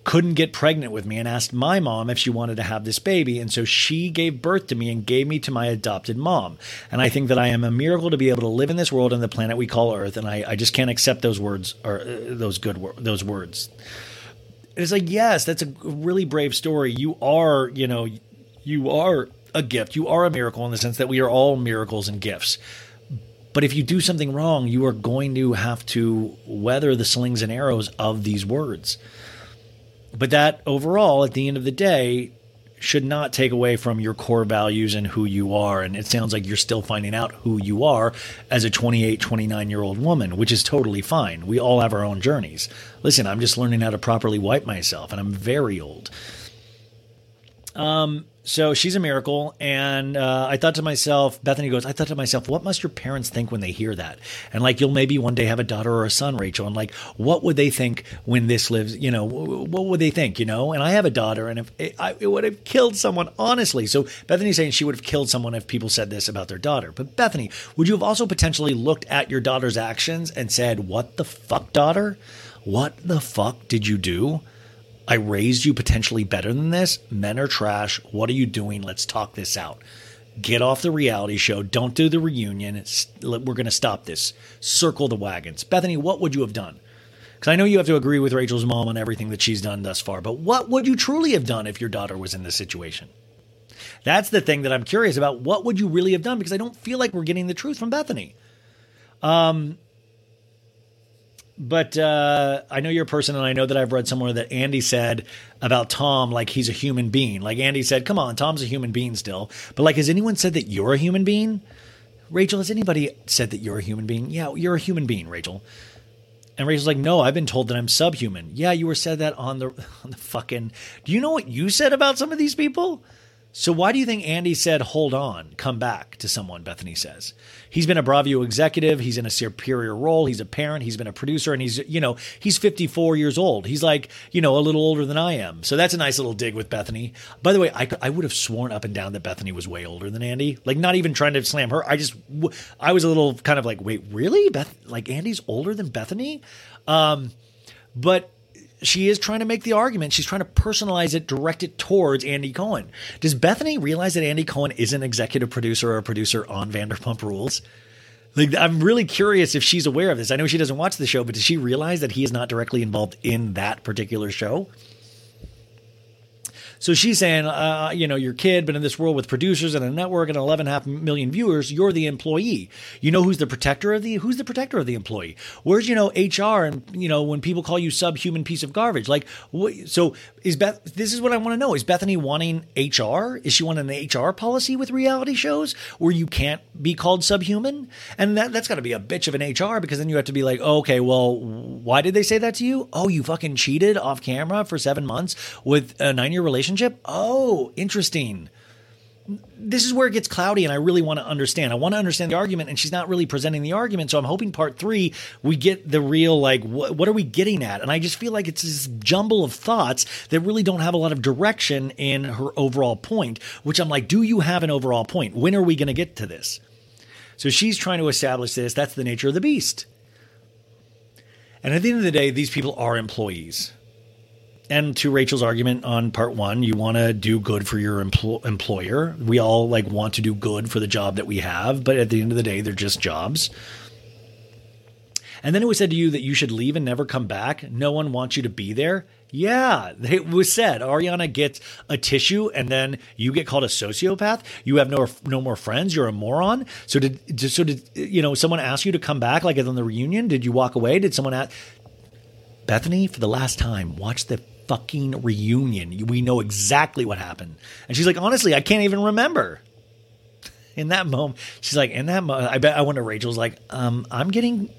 couldn't get pregnant with me and asked my mom if she wanted to have this baby. And so she gave birth to me and gave me to my adopted mom. And I think that I am a miracle to be able to live in this world on the planet we call Earth. And I, I just can't accept those words or uh, those good those words. It's like, yes, that's a really brave story. You are, you know, you are a gift. You are a miracle in the sense that we are all miracles and gifts. But if you do something wrong, you are going to have to weather the slings and arrows of these words. But that overall, at the end of the day, should not take away from your core values and who you are. And it sounds like you're still finding out who you are as a 28, 29 year old woman, which is totally fine. We all have our own journeys. Listen, I'm just learning how to properly wipe myself, and I'm very old. So she's a miracle. And uh, I thought to myself, Bethenny goes, I thought to myself, what must your parents think when they hear that? And like, you'll maybe one day have a daughter or a son, Rachel. And like, what would they think when this lives? You know, what would they think? You know, and I have a daughter, and if it, I, it would have killed someone, honestly. So Bethenny's saying she would have killed someone if people said this about their daughter. But Bethenny, would you have also potentially looked at your daughter's actions and said, what the fuck, daughter? What the fuck did you do? I raised you potentially better than this. Men are trash. What are you doing? Let's talk this out. Get off the reality show. Don't do the reunion. We're going to stop this. Circle the wagons. Bethenny, what would you have done? Because I know you have to agree with Rachel's mom on everything that she's done thus far, but what would you truly have done if your daughter was in this situation? That's the thing that I'm curious about. What would you really have done? Because I don't feel like we're getting the truth from Bethenny. Um, but uh, I know you're a person, and I know that I've read somewhere that Andy said about Tom, like he's a human being. Like Andy said, "Come on, Tom's a human being still." But like, has anyone said that you're a human being? Rachel, has anybody said that you're a human being? Yeah, you're a human being, Rachel. And Rachel's like, "No, I've been told that I'm subhuman." Yeah, you were said that on the on the fucking. Do you know what you said about some of these people? So why do you think Andy said, "Hold on, come back" to someone? Bethenny says he's been a Bravo executive. He's in a superior role. He's a parent. He's been a producer, and he's you know he's 54 years old. He's like you know a little older than I am. So that's a nice little dig with Bethenny. By the way, I I would have sworn up and down that Bethenny was way older than Andy. Like not even trying to slam her. I just I was a little kind of like, wait, really? Beth like Andy's older than Bethenny? Um, but she is trying to make the argument. She's trying to personalize it, direct it towards Andy Cohen. Does Bethenny realize that Andy Cohen is an executive producer or a producer on Vanderpump Rules? Like, I'm really curious if she's aware of this. I know she doesn't watch the show, but does she realize that he is not directly involved in that particular show? So she's saying, uh, you know, your kid, but in this world with producers and a network and 11.5 million viewers, you're the employee. You know who's the protector of the who's the protector of the employee? Where's you know HR and you know when people call you subhuman piece of garbage? Like, so is Beth? This is what I want to know: Is Bethenny wanting HR? Is she wanting an HR policy with reality shows where you can't be called subhuman? And that that's got to be a bitch of an HR because then you have to be like, oh, okay, well, why did they say that to you? Oh, you fucking cheated off camera for seven months with a nine year relationship. Oh, interesting this is where it gets cloudy and I really want to understand. I want to understand the argument and she's not really presenting the argument. So I'm hoping part three, we get the real, like, wh- what are we getting at? And I just feel like it's this jumble of thoughts that really don't have a lot of direction in her overall point, which I'm like, do you have an overall point? When are we going to get to this? So she's trying to establish this. That's the nature of the beast. And at the end of the day, these people are employees and to Rachel's argument on part one, you want to do good for your empl- employer. We all like want to do good for the job that we have, but at the end of the day, they're just jobs. And then it was said to you that you should leave and never come back. No one wants you to be there. Yeah, it was said. Ariana gets a tissue, and then you get called a sociopath. You have no no more friends. You're a moron. So did so did you know someone ask you to come back like on the reunion? Did you walk away? Did someone ask Bethenny for the last time? Watch the fucking reunion. We know exactly what happened. And she's like, honestly, I can't even remember. In that moment, she's like, in that moment, I bet I wonder Rachel's like, um, I'm getting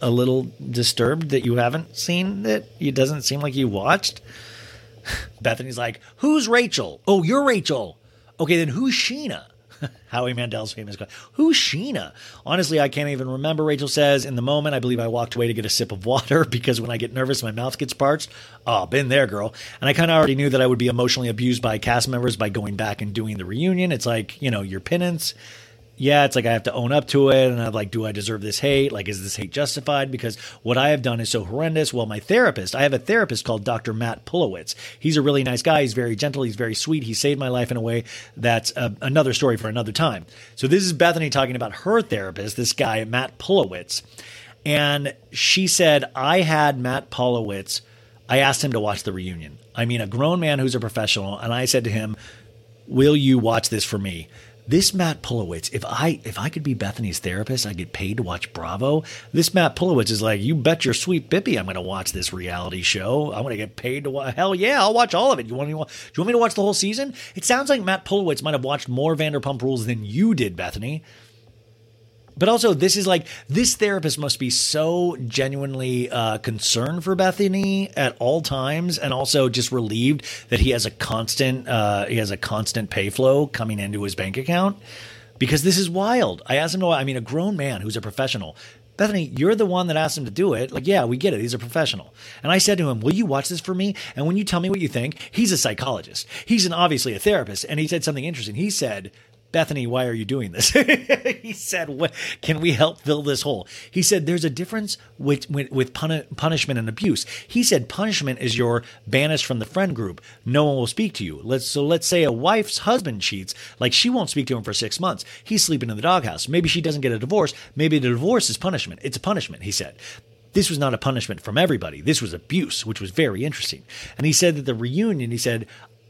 a little disturbed that you haven't seen it. It doesn't seem like you watched. Bethenny's like, who's Rachel? Oh, you're Rachel. Okay, then who's Scheana? Howie Mandel's famous guy. Who's Scheana? Honestly, I can't even remember. Rachel says, in the moment, I believe I walked away to get a sip of water because when I get nervous, my mouth gets parched. Oh, been there, girl. And I kind of already knew that I would be emotionally abused by cast members by going back and doing the reunion. It's like, you know, your penance yeah, it's like I have to own up to it. And I'm like, do I deserve this hate? Like, is this hate justified? Because what I have done is so horrendous. Well, my therapist, I have a therapist called Dr. Matt Pulowitz. He's a really nice guy. He's very gentle. He's very sweet. He saved my life in a way that's a, another story for another time. So this is Bethenny talking about her therapist, this guy, Matt Pulowitz. And she said, I had Matt Pulowitz. I asked him to watch the reunion. I mean, a grown man who's a professional. And I said to him, will you watch this for me? This Matt Pulowitz, if I if I could be Bethenny's therapist, I get paid to watch Bravo. This Matt Pulowitz is like, you bet your sweet bippy, I'm going to watch this reality show. I'm going to get paid to watch. Hell yeah, I'll watch all of it. You want me? To, do you want me to watch the whole season? It sounds like Matt Pulowitz might have watched more Vanderpump Rules than you did, Bethenny. But also, this is like this therapist must be so genuinely uh, concerned for Bethenny at all times, and also just relieved that he has a constant uh, he has a constant pay flow coming into his bank account because this is wild. I asked him to. I mean, a grown man who's a professional. Bethenny, you're the one that asked him to do it. Like, yeah, we get it. He's a professional. And I said to him, Will you watch this for me? And when you tell me what you think, he's a psychologist. He's an obviously a therapist. And he said something interesting. He said, Bethenny, why are you doing this? he said, Can we help fill this hole? He said, There's a difference with, with, with puni- punishment and abuse. He said, Punishment is you're banished from the friend group. No one will speak to you. Let's, so let's say a wife's husband cheats, like she won't speak to him for six months. He's sleeping in the doghouse. Maybe she doesn't get a divorce. Maybe the divorce is punishment. It's a punishment, he said this was not a punishment from everybody. This was abuse, which was very interesting. And he said that the reunion, he said,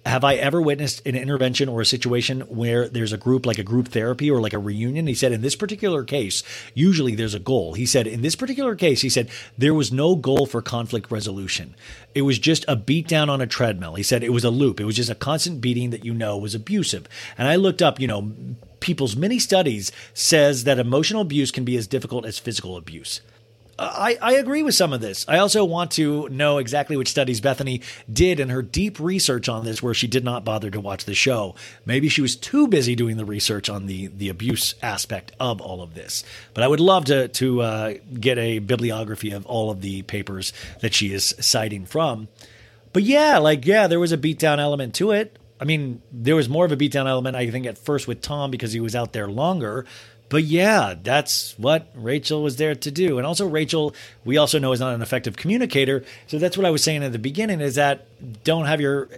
have I ever witnessed an intervention or a situation where there's a group like a group therapy or like a reunion? He said, in this particular case, usually there's a goal. He said, in this particular case, he said, there was no goal for conflict resolution. It was just a beat down on a treadmill. He said it was a loop. It was just a constant beating that you know was abusive. And I looked up, you know, people's many studies says that emotional abuse can be as difficult as physical abuse. I, I agree with some of this. I also want to know exactly which studies Bethenny did in her deep research on this, where she did not bother to watch the show. Maybe she was too busy doing the research on the the abuse aspect of all of this. But I would love to to uh, get a bibliography of all of the papers that she is citing from. But yeah, like yeah, there was a beatdown element to it. I mean, there was more of a beatdown element, I think, at first with Tom because he was out there longer. But yeah, that's what Rachel was there to do. And also, Rachel, we also know is not an effective communicator. So that's what I was saying at the beginning is that don't have your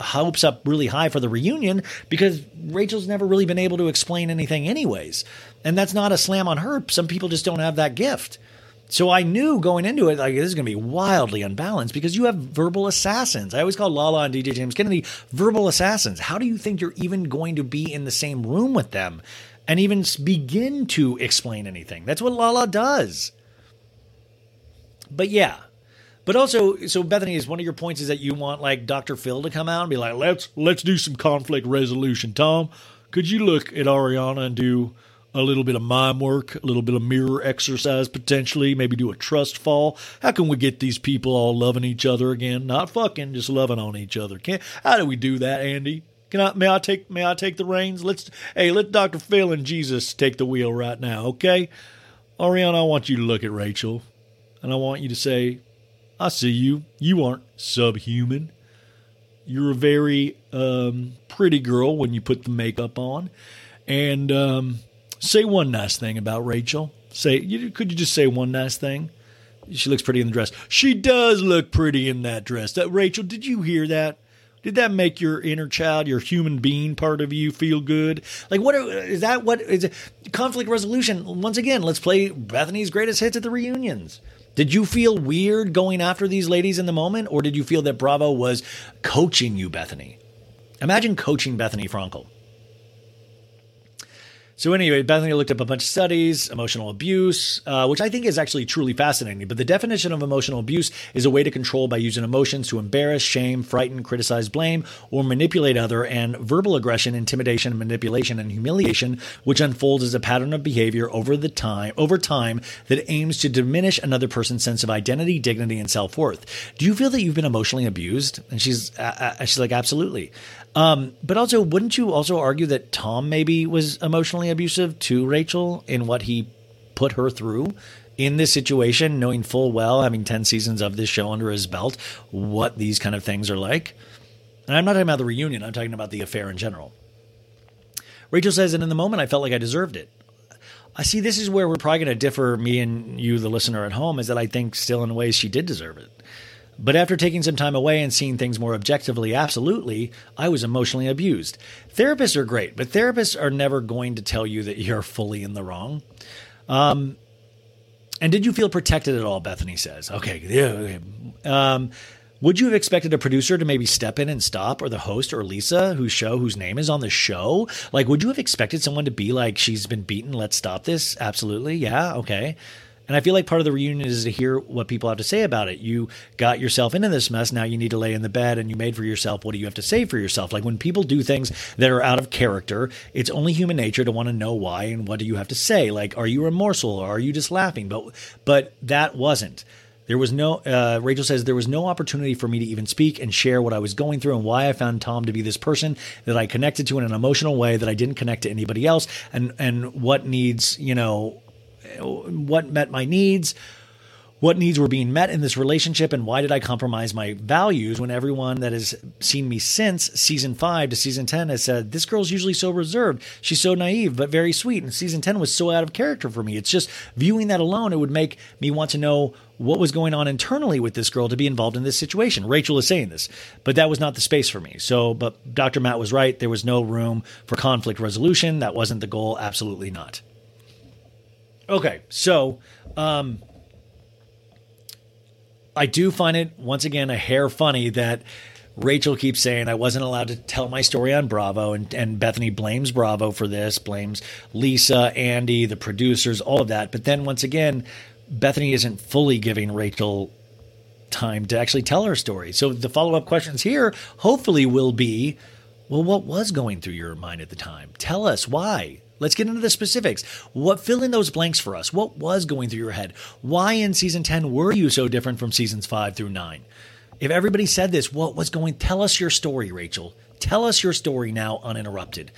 hopes up really high for the reunion because Rachel's never really been able to explain anything, anyways. And that's not a slam on her. Some people just don't have that gift. So I knew going into it, like this is going to be wildly unbalanced because you have verbal assassins. I always call Lala and DJ James Kennedy verbal assassins. How do you think you're even going to be in the same room with them? And even begin to explain anything. That's what Lala does. But yeah. But also, so Bethenny, is one of your points is that you want like Dr. Phil to come out and be like, let's let's do some conflict resolution. Tom, could you look at Ariana and do a little bit of mime work, a little bit of mirror exercise potentially, maybe do a trust fall. How can we get these people all loving each other again? Not fucking, just loving on each other. Can how do we do that, Andy? Can I may I take may I take the reins? Let's hey, let Dr. Phil and Jesus take the wheel right now, okay? Ariana, I want you to look at Rachel and I want you to say, I see you. You aren't subhuman. You're a very um, pretty girl when you put the makeup on. And um, say one nice thing about Rachel. Say, could you just say one nice thing? She looks pretty in the dress. She does look pretty in that dress. That Rachel, did you hear that? Did that make your inner child, your human being part of you feel good? Like, what is that? What is it? conflict resolution? Once again, let's play Bethenny's greatest hits at the reunions. Did you feel weird going after these ladies in the moment, or did you feel that Bravo was coaching you, Bethenny? Imagine coaching Bethenny Frankel. So anyway, Bethenny looked up a bunch of studies, emotional abuse, uh, which I think is actually truly fascinating. But the definition of emotional abuse is a way to control by using emotions to embarrass, shame, frighten, criticize, blame, or manipulate other, and verbal aggression, intimidation, manipulation, and humiliation, which unfolds as a pattern of behavior over the time over time that aims to diminish another person's sense of identity, dignity, and self worth. Do you feel that you've been emotionally abused? And she's uh, uh she's like, absolutely. Um, but also, wouldn't you also argue that Tom maybe was emotionally abusive to Rachel in what he put her through in this situation, knowing full well, having 10 seasons of this show under his belt, what these kind of things are like? And I'm not talking about the reunion, I'm talking about the affair in general. Rachel says, and in the moment, I felt like I deserved it. I see this is where we're probably going to differ, me and you, the listener at home, is that I think still in ways she did deserve it. But after taking some time away and seeing things more objectively, absolutely, I was emotionally abused. Therapists are great, but therapists are never going to tell you that you're fully in the wrong. Um, and did you feel protected at all? Bethenny says. Okay. Yeah. Um, would you have expected a producer to maybe step in and stop, or the host, or Lisa, whose show, whose name is on the show? Like, would you have expected someone to be like, "She's been beaten. Let's stop this." Absolutely. Yeah. Okay. And I feel like part of the reunion is to hear what people have to say about it. You got yourself into this mess. Now you need to lay in the bed and you made for yourself. What do you have to say for yourself? Like when people do things that are out of character, it's only human nature to want to know why and what do you have to say? Like, are you remorseful or are you just laughing? But, but that wasn't. There was no, uh, Rachel says, there was no opportunity for me to even speak and share what I was going through and why I found Tom to be this person that I connected to in an emotional way that I didn't connect to anybody else and, and what needs, you know, what met my needs, what needs were being met in this relationship, and why did I compromise my values when everyone that has seen me since season five to season 10 has said, This girl's usually so reserved. She's so naive, but very sweet. And season 10 was so out of character for me. It's just viewing that alone, it would make me want to know what was going on internally with this girl to be involved in this situation. Rachel is saying this, but that was not the space for me. So, but Dr. Matt was right. There was no room for conflict resolution. That wasn't the goal. Absolutely not. Okay, so um, I do find it once again a hair funny that Rachel keeps saying I wasn't allowed to tell my story on Bravo, and, and Bethenny blames Bravo for this, blames Lisa, Andy, the producers, all of that. But then once again, Bethenny isn't fully giving Rachel time to actually tell her story. So the follow up questions here hopefully will be well, what was going through your mind at the time? Tell us why. Let's get into the specifics. What fill in those blanks for us? What was going through your head? Why in season 10 were you so different from seasons 5 through 9? If everybody said this, what was going tell us your story, Rachel. Tell us your story now uninterrupted.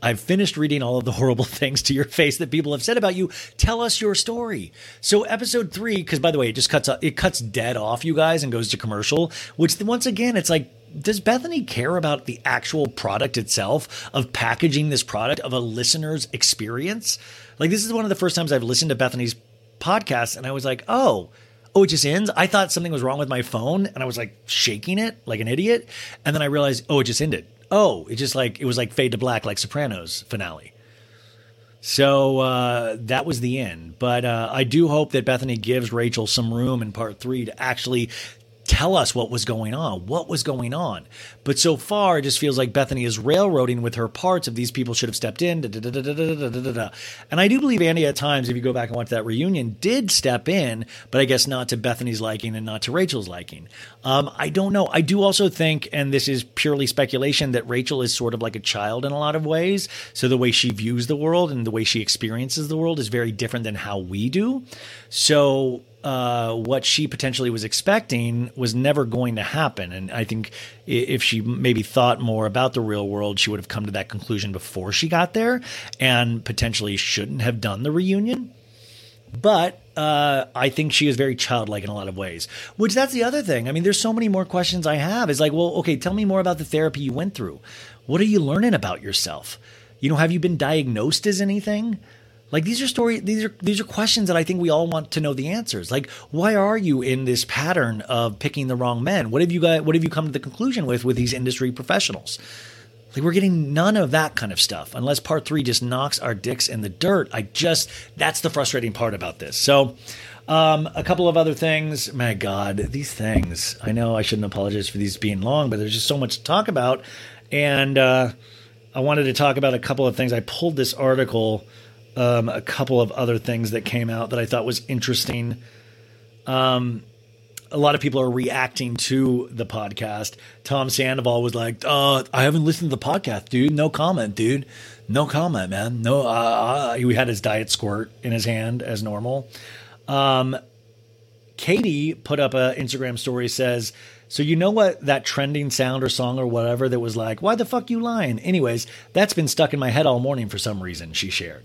I've finished reading all of the horrible things to your face that people have said about you. Tell us your story. So episode three, because by the way, it just cuts it cuts dead off, you guys, and goes to commercial. Which once again, it's like does Bethenny care about the actual product itself of packaging this product of a listener's experience? Like this is one of the first times I've listened to Bethenny's podcast and I was like, "Oh, oh, it just ends." I thought something was wrong with my phone and I was like shaking it like an idiot, and then I realized, "Oh, it just ended." Oh, it just like it was like fade to black like Sopranos finale. So uh, that was the end. But uh, I do hope that Bethenny gives Rachel some room in part three to actually tell us what was going on. What was going on? But so far, it just feels like Bethenny is railroading with her parts of these people should have stepped in. Da, da, da, and I do believe Andy at times, if you go back and watch that reunion, did step in, but I guess not to Bethenny's liking and not to Rachel's liking. Um, I don't know. I do also think, and this is purely speculation, that Rachel is sort of like a child in a lot of ways. So the way she views the world and the way she experiences the world is very different than how we do. So uh, what she potentially was expecting was never going to happen. And I think if she maybe thought more about the real world, she would have come to that conclusion before she got there and potentially shouldn't have done the reunion. But uh, I think she is very childlike in a lot of ways, which that's the other thing. I mean, there's so many more questions I have. Is like, well, okay, tell me more about the therapy you went through. What are you learning about yourself? You know, have you been diagnosed as anything? Like these are story these are these are questions that I think we all want to know the answers. Like why are you in this pattern of picking the wrong men? What have you got what have you come to the conclusion with with these industry professionals? Like we're getting none of that kind of stuff unless part 3 just knocks our dicks in the dirt. I just that's the frustrating part about this. So um, a couple of other things. My God, these things. I know I shouldn't apologize for these being long, but there's just so much to talk about. And uh, I wanted to talk about a couple of things. I pulled this article um, a couple of other things that came out that I thought was interesting. Um, a lot of people are reacting to the podcast. Tom Sandoval was like, uh, I haven't listened to the podcast, dude. No comment, dude. No comment, man. No, uh, uh, he had his diet squirt in his hand as normal. Um, Katie put up an Instagram story says, so you know what that trending sound or song or whatever that was like, why the fuck you lying? Anyways, that's been stuck in my head all morning for some reason, she shared.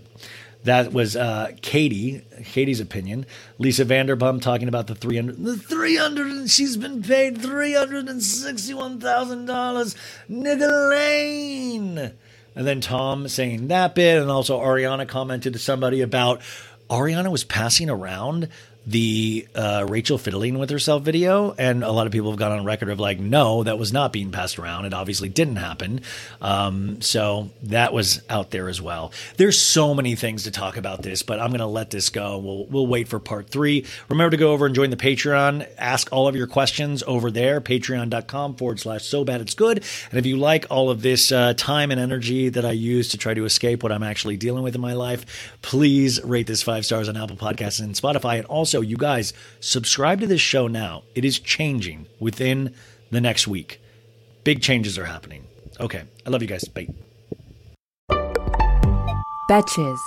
That was uh, Katie, Katie's opinion. Lisa Vanderpump talking about the 300, the 300, she's been paid $361,000. Nigga Lane. And then Tom saying that bit. And also Ariana commented to somebody about Ariana was passing around the uh, Rachel fiddling with herself video, and a lot of people have gone on record of like, no, that was not being passed around. It obviously didn't happen. Um, so that was out there as well. There's so many things to talk about this, but I'm going to let this go. We'll we'll wait for part three. Remember to go over and join the Patreon. Ask all of your questions over there. Patreon.com forward slash so bad it's good. And if you like all of this uh, time and energy that I use to try to escape what I'm actually dealing with in my life, please rate this five stars on Apple Podcasts and Spotify, and also also, you guys, subscribe to this show now. It is changing within the next week. Big changes are happening. Okay. I love you guys. Bye. Betches.